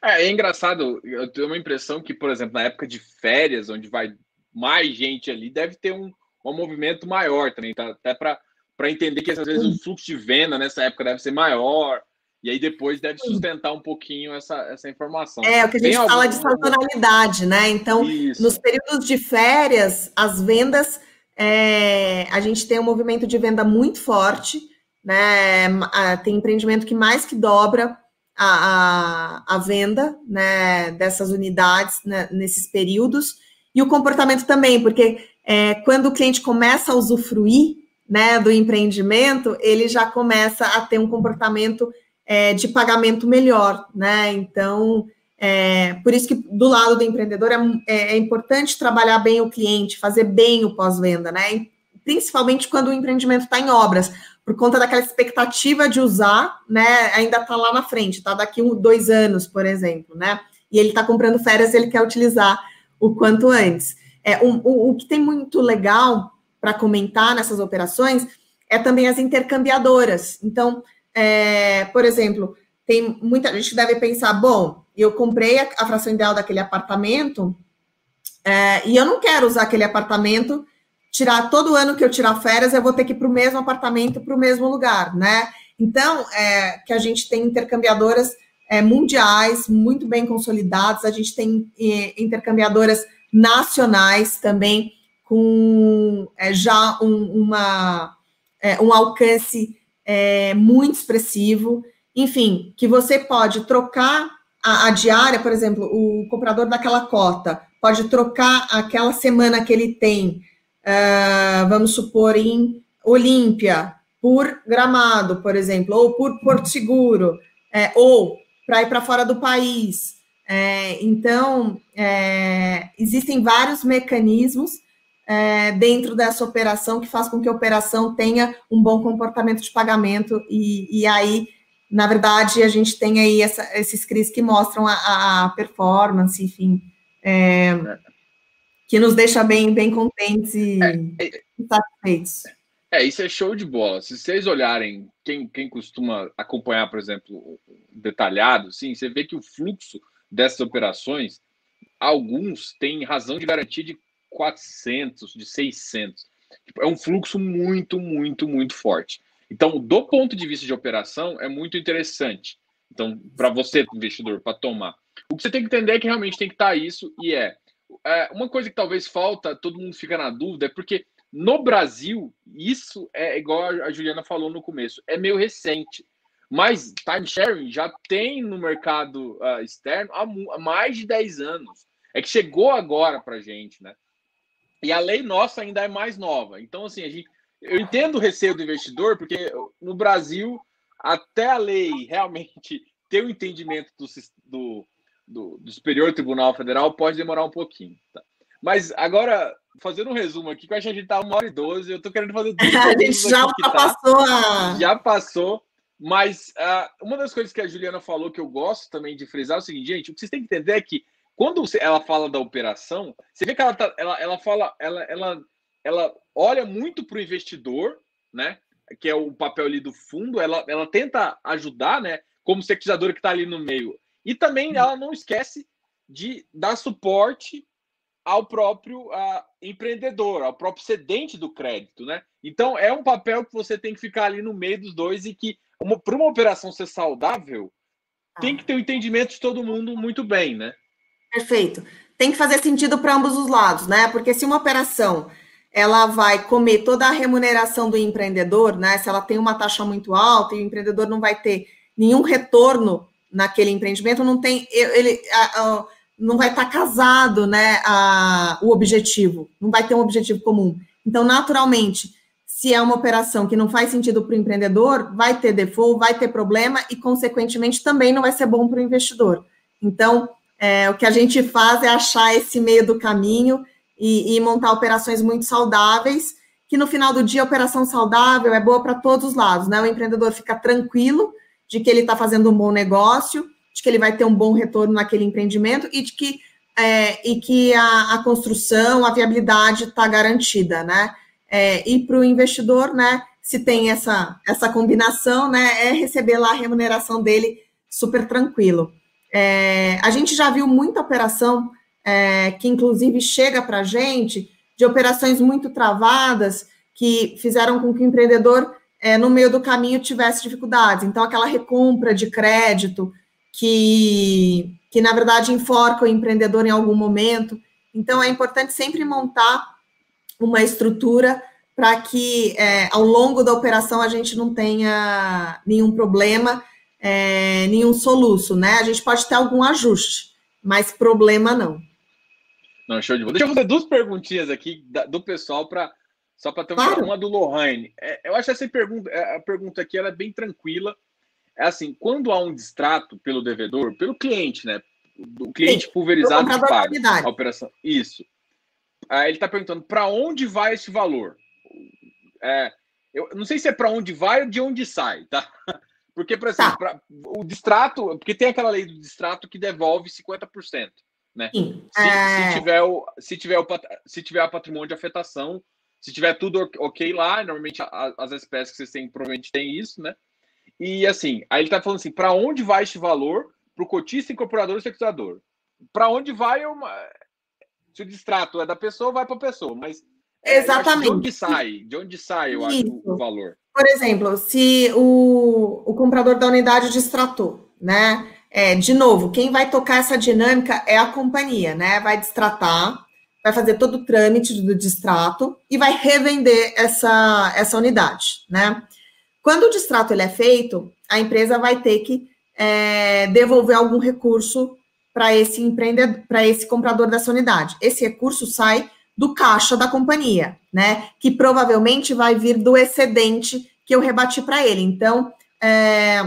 S1: É, é, engraçado, eu tenho uma impressão que, por exemplo, na época de férias, onde vai mais gente ali, deve ter um, um movimento maior também, tá? até para entender que às vezes o fluxo de venda nessa época deve ser maior, e aí depois deve sustentar um pouquinho essa, essa informação.
S2: É, o que a gente Tem fala algum... de sazonalidade, né? Então, Isso. nos períodos de férias, as vendas, é, a gente tem um movimento de venda muito forte, né? Tem empreendimento que mais que dobra a, a, a venda né, dessas unidades né, nesses períodos, e o comportamento também, porque é, quando o cliente começa a usufruir né, do empreendimento, ele já começa a ter um comportamento é, de pagamento melhor, né? Então, é, por isso que do lado do empreendedor é, é, é importante trabalhar bem o cliente, fazer bem o pós-venda, né? principalmente quando o empreendimento está em obras, por conta daquela expectativa de usar, né? Ainda está lá na frente, tá daqui um, dois anos, por exemplo, né? E ele está comprando férias, ele quer utilizar o quanto antes. É, um, o, o que tem muito legal para comentar nessas operações é também as intercambiadoras. Então, é, por exemplo, tem muita gente deve pensar: bom, eu comprei a, a fração ideal daquele apartamento é, e eu não quero usar aquele apartamento, tirar todo ano que eu tirar férias, eu vou ter que ir para o mesmo apartamento, para o mesmo lugar, né? Então, é, que a gente tem intercambiadoras é, mundiais muito bem consolidadas, a gente tem é, intercambiadoras nacionais também com é, já um, uma, é, um alcance é, muito expressivo, enfim, que você pode trocar a, a, diária, por exemplo, o comprador daquela cota pode trocar aquela semana que ele tem, uh, vamos supor, em Olímpia, por Gramado, por exemplo, ou por Porto Seguro, é, ou para ir para fora do país. É, então, é, existem vários mecanismos é, dentro dessa operação que faz com que a operação tenha um bom comportamento de pagamento e, e aí, na verdade, a gente tem aí essa, esses CRIs que mostram a, a performance, enfim, é, que nos deixa bem, bem contentes e, é, satisfeitos.
S1: É, isso é show de bola. Se vocês olharem, quem, quem costuma acompanhar, por exemplo, detalhado, sim, você vê que o fluxo dessas operações, alguns têm razão de garantia de 400, de 600. Tipo, é um fluxo muito, muito, muito forte. Então, do ponto de vista de operação, é muito interessante. Então, para você, investidor, para tomar. O que você tem que entender é que realmente tem que estar tá isso, e é, é. Uma coisa que talvez falta, todo mundo fica na dúvida, é porque no Brasil, isso é igual a Juliana falou no começo, é meio recente. Mas timesharing já tem no mercado uh, externo há, há, mais de 10 anos. É que chegou agora para gente, né? E a lei nossa ainda é mais nova. Então, assim, a gente, eu entendo o receio do investidor, porque no Brasil, até a lei realmente [LAUGHS] ter o um entendimento do, do, do, do, Superior Tribunal Federal pode demorar um pouquinho. Tá? Mas agora, fazendo um resumo aqui, que eu acho que a gente tá uma hora e doze, eu tô querendo fazer [LAUGHS]
S2: tudo. a gente já tá, passou. A...
S1: Já passou. Mas uh, uma das coisas que a Juliana falou que eu gosto também de frisar é o seguinte, gente, o que vocês têm que entender é que quando ela fala da operação, você vê que ela, tá, ela, ela fala, ela, ela, ela olha muito para o investidor, né? Que é o papel ali do fundo, ela, ela tenta ajudar, né? Como secretizadora que está ali no meio. E também ela não esquece de dar suporte ao próprio a, empreendedor, ao próprio cedente do crédito, né? Então é um papel que você tem que ficar ali no meio dos dois e que para uma operação ser saudável, tem ah. que ter o um entendimento de todo mundo muito bem, né?
S2: Perfeito. Tem que fazer sentido para ambos os lados, né? Porque se uma operação ela vai comer toda a remuneração do empreendedor, né? Se ela tem uma taxa muito alta e o empreendedor não vai ter nenhum retorno naquele empreendimento, não tem ele não vai estar tá casado, né? A, o objetivo, não vai ter um objetivo comum. Então, naturalmente, se é uma operação que não faz sentido para o empreendedor, vai ter default, vai ter problema e, consequentemente, também não vai ser bom para o investidor. Então, é, o que a gente faz é achar esse meio do caminho e, e, montar operações muito saudáveis, que no final do dia a operação saudável é boa para todos os lados, né? O empreendedor fica tranquilo de que ele está fazendo um bom negócio, de que ele vai ter um bom retorno naquele empreendimento e de que, é, e que a, a, construção, a viabilidade está garantida, né? É, e para o investidor, né? Se tem essa, essa combinação, né? É receber lá a remuneração dele super tranquilo. É, a gente já viu muita operação é, que, inclusive, chega para a gente de operações muito travadas que fizeram com que o empreendedor, é, no meio do caminho, tivesse dificuldades. Então, aquela recompra de crédito que, que na verdade, enforca o empreendedor em algum momento. Então, é importante sempre montar uma estrutura para que, é, ao longo da operação, a gente não tenha nenhum problema, é, nenhum soluço, né? A gente pode ter algum ajuste, mas problema não.
S1: Não, show de bola. Deixa eu fazer duas perguntinhas aqui do pessoal para só para ter claro. uma do Lohane. É, eu acho essa pergunta, é, a pergunta aqui ela é bem tranquila. É assim, quando há um distrato pelo devedor, pelo cliente, né? O cliente Sim, pulverizado que paga a operação. Isso. Aí ele está perguntando para onde vai esse valor? É, eu não sei se é para onde vai ou de onde sai, tá? Porque, por exemplo, tá. pra, o distrato, porque tem aquela lei do distrato que devolve 50%. Né? Sim. Se, é... se, tiver o, se, tiver o, se tiver a patrimônio de afetação, se tiver tudo ok lá, normalmente as espécies que vocês têm provavelmente tem isso, né? E assim, aí ele está falando assim: para onde vai este valor para o cotista, incorporador e sequestrador? Para onde vai uma. Se o distrato é da pessoa, vai para a pessoa, mas.
S2: É, Exatamente.
S1: de onde sai? De onde sai, eu acho, o valor?
S2: Por exemplo, se o, o comprador da unidade distratou, né? É, de novo, quem vai tocar essa dinâmica é a companhia, né? Vai distratar, vai fazer todo o trâmite do distrato e vai revender essa, essa unidade, né? Quando o distrato ele é feito, a empresa vai ter que é, devolver algum recurso para esse empreendedor, para esse comprador dessa unidade. Esse recurso sai do caixa da companhia, né? Que provavelmente vai vir do excedente que eu rebati para ele. Então, é,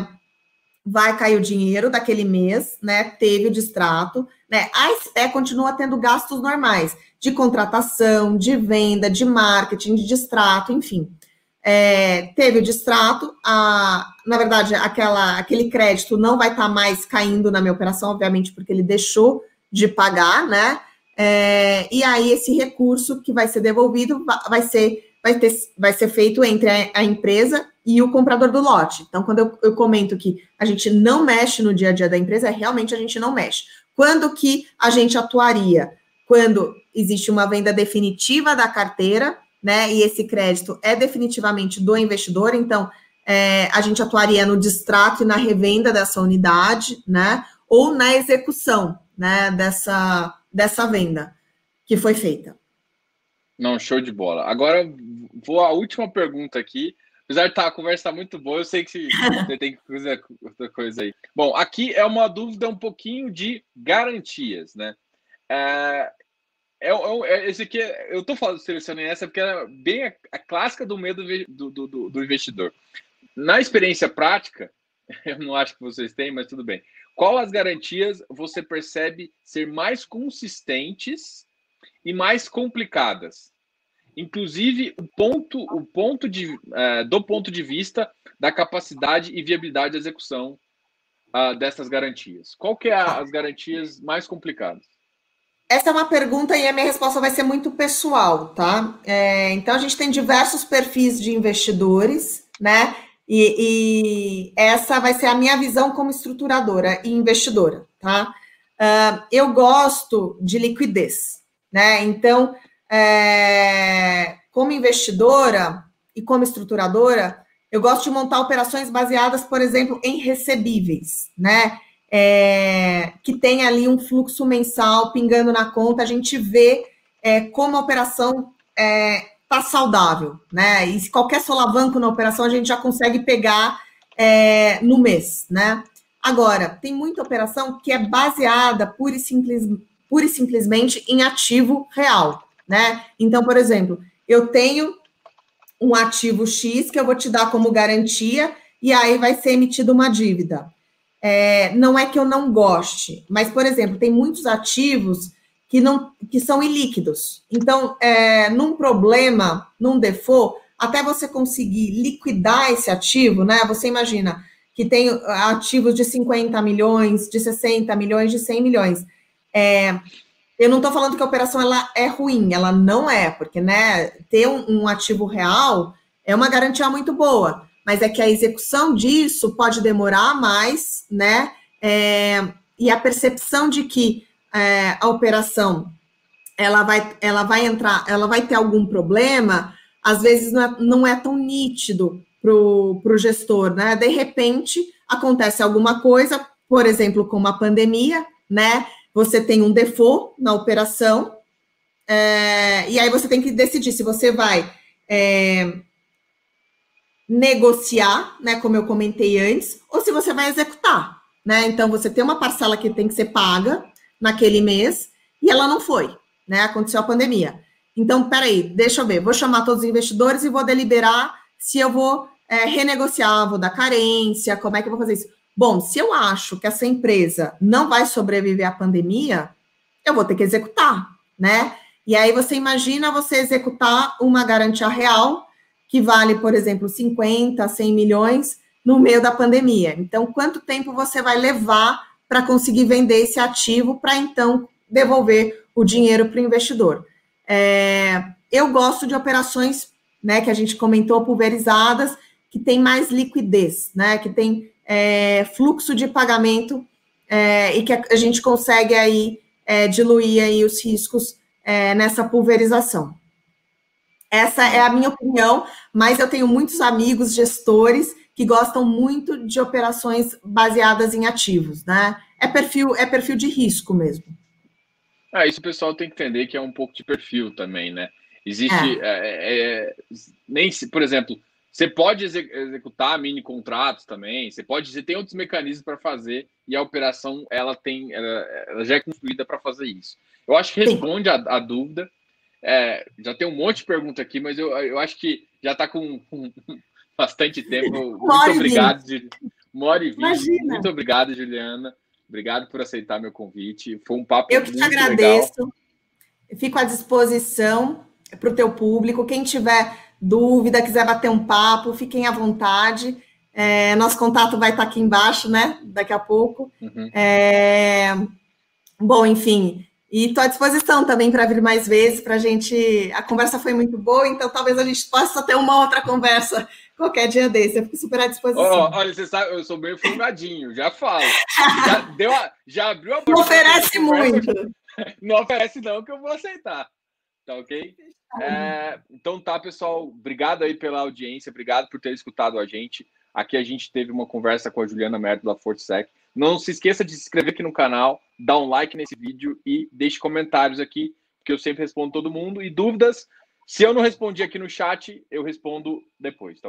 S2: vai cair o dinheiro daquele mês, né? Teve o distrato, né? A SPE continua tendo gastos normais de contratação, de venda, de marketing, de distrato, enfim. É, teve o distrato, a, na verdade, aquela, aquele crédito não vai estar tá mais caindo na minha operação, obviamente, porque ele deixou de pagar, né? É, e aí esse recurso que vai ser devolvido vai ser, vai ter, vai ser feito entre a, a empresa e o comprador do lote. Então, quando eu, eu, comento que a gente não mexe no dia a dia da empresa, é realmente a gente não mexe. Quando que a gente atuaria? Quando existe uma venda definitiva da carteira, né? E esse crédito é definitivamente do investidor, então é, a gente atuaria no distrato e na revenda dessa unidade, né? Ou na execução, né? Dessa, dessa venda que foi feita.
S1: Não, show de bola. Agora vou à última pergunta aqui. Apesar de estar tá, a conversa tá muito boa, eu sei que [LAUGHS] você tem que fazer outra coisa aí. Bom, aqui é uma dúvida um pouquinho de garantias, né? É, é, é, esse aqui, eu estou selecionando essa porque é bem a, a clássica do medo do, do, do, investidor. Na experiência prática, [LAUGHS] eu não acho que vocês têm, mas tudo bem. Qual as garantias você percebe ser mais consistentes e mais complicadas? inclusive o ponto, o ponto de, é, do ponto de vista da capacidade e viabilidade de execução uh, dessas garantias. Qual que é a, as garantias mais complicadas?
S2: Essa é uma pergunta e a minha resposta vai ser muito pessoal, tá? É, então a gente tem diversos perfis de investidores, né? E, e, essa vai ser a minha visão como estruturadora e investidora, tá? Uh, eu gosto de liquidez, né? Então é, como investidora e como estruturadora, eu gosto de montar operações baseadas, por exemplo, em recebíveis, né? É, que tem ali um fluxo mensal pingando na conta, a gente vê é, como a operação é, tá saudável, né? E se qualquer solavanco na operação a gente já consegue pegar é, no mês, né? Agora, tem muita operação que é baseada pura e, simples, pura e simplesmente em ativo real né? Então, por exemplo, eu tenho um ativo X que eu vou te dar como garantia e aí vai ser emitida uma dívida. É, não é que eu não goste, mas, por exemplo, tem muitos ativos que não que são ilíquidos. Então, é, num problema, num default, até você conseguir liquidar esse ativo, né? Você imagina que tem ativos de 50 milhões, de 60 milhões, de 100 milhões. É, eu não estou falando que a operação ela é ruim, ela não é, porque né, ter um, um ativo real é uma garantia muito boa, mas é que a execução disso pode demorar mais, né? É, e a percepção de que é, a operação ela vai, ela vai entrar, ela vai ter algum problema, às vezes não é, não é tão nítido para o gestor, né? De repente acontece alguma coisa, por exemplo, como a pandemia, né? Você tem um default na operação, é, e aí você tem que decidir se você vai é, negociar, né? Como eu comentei antes, ou se você vai executar, né? Então você tem uma parcela que tem que ser paga naquele mês e ela não foi, né? Aconteceu a pandemia. Então, peraí, deixa eu ver, vou chamar todos os investidores e vou deliberar se eu vou é, renegociar, vou dar carência, como é que eu vou fazer isso? Bom, se eu acho que essa empresa não vai sobreviver à pandemia, eu vou ter que executar, né? E aí você imagina você executar uma garantia real que vale, por exemplo, 50, 100 milhões no meio da pandemia. Então, quanto tempo você vai levar para conseguir vender esse ativo para então devolver o dinheiro para o investidor? É, eu gosto de operações, né, que a gente comentou, pulverizadas, que tem mais liquidez, né? Que tem é, fluxo de pagamento é, e que a, gente consegue aí é, diluir aí os riscos é, nessa pulverização. Essa é a minha opinião, mas eu tenho muitos amigos gestores que gostam muito de operações baseadas em ativos, né? É perfil, é perfil de risco mesmo.
S1: Ah, isso o pessoal tem que entender que é um pouco de perfil também, né? Existe, é. É, é, nem se, por exemplo, você pode executar mini contratos também, você pode, você tem outros mecanismos para fazer e a operação ela tem, ela, ela já é construída para fazer isso. Eu acho que responde a, a dúvida. É, já tem um monte de pergunta aqui, mas eu, eu acho que já está com, com, bastante tempo. [LAUGHS] Muito obrigado, uma hora e vinte. Muito obrigado, Juliana. Obrigado por aceitar meu convite. Foi um papo
S2: Eu que te agradeço. Legal. Fico à disposição para o teu público. Quem tiver dúvida, quiser bater um papo, fiquem à vontade. É, nosso contato vai estar aqui embaixo, né? Daqui a pouco. Uhum. É, bom, enfim, e estou à disposição também para vir mais vezes, para a gente. A conversa foi muito boa, então talvez a gente possa ter uma outra conversa qualquer dia desse. Eu fico super à disposição.
S1: Oh, olha, você sabe, eu sou bem folgadinho, já falo. Já, deu a, já abriu a
S2: porta. Não oferece muito. [LAUGHS]
S1: Não oferece, não, que eu vou aceitar. Tá ok? É, então tá, pessoal. Obrigado aí pela audiência, obrigado por ter escutado a gente. Aqui a gente teve uma conversa com a Juliana Merto da Fortsec. Não se esqueça de se inscrever aqui no canal, dar um like nesse vídeo e deixe comentários aqui, que eu sempre respondo todo mundo. E dúvidas, se eu não respondi aqui no chat, eu respondo depois, tá ok?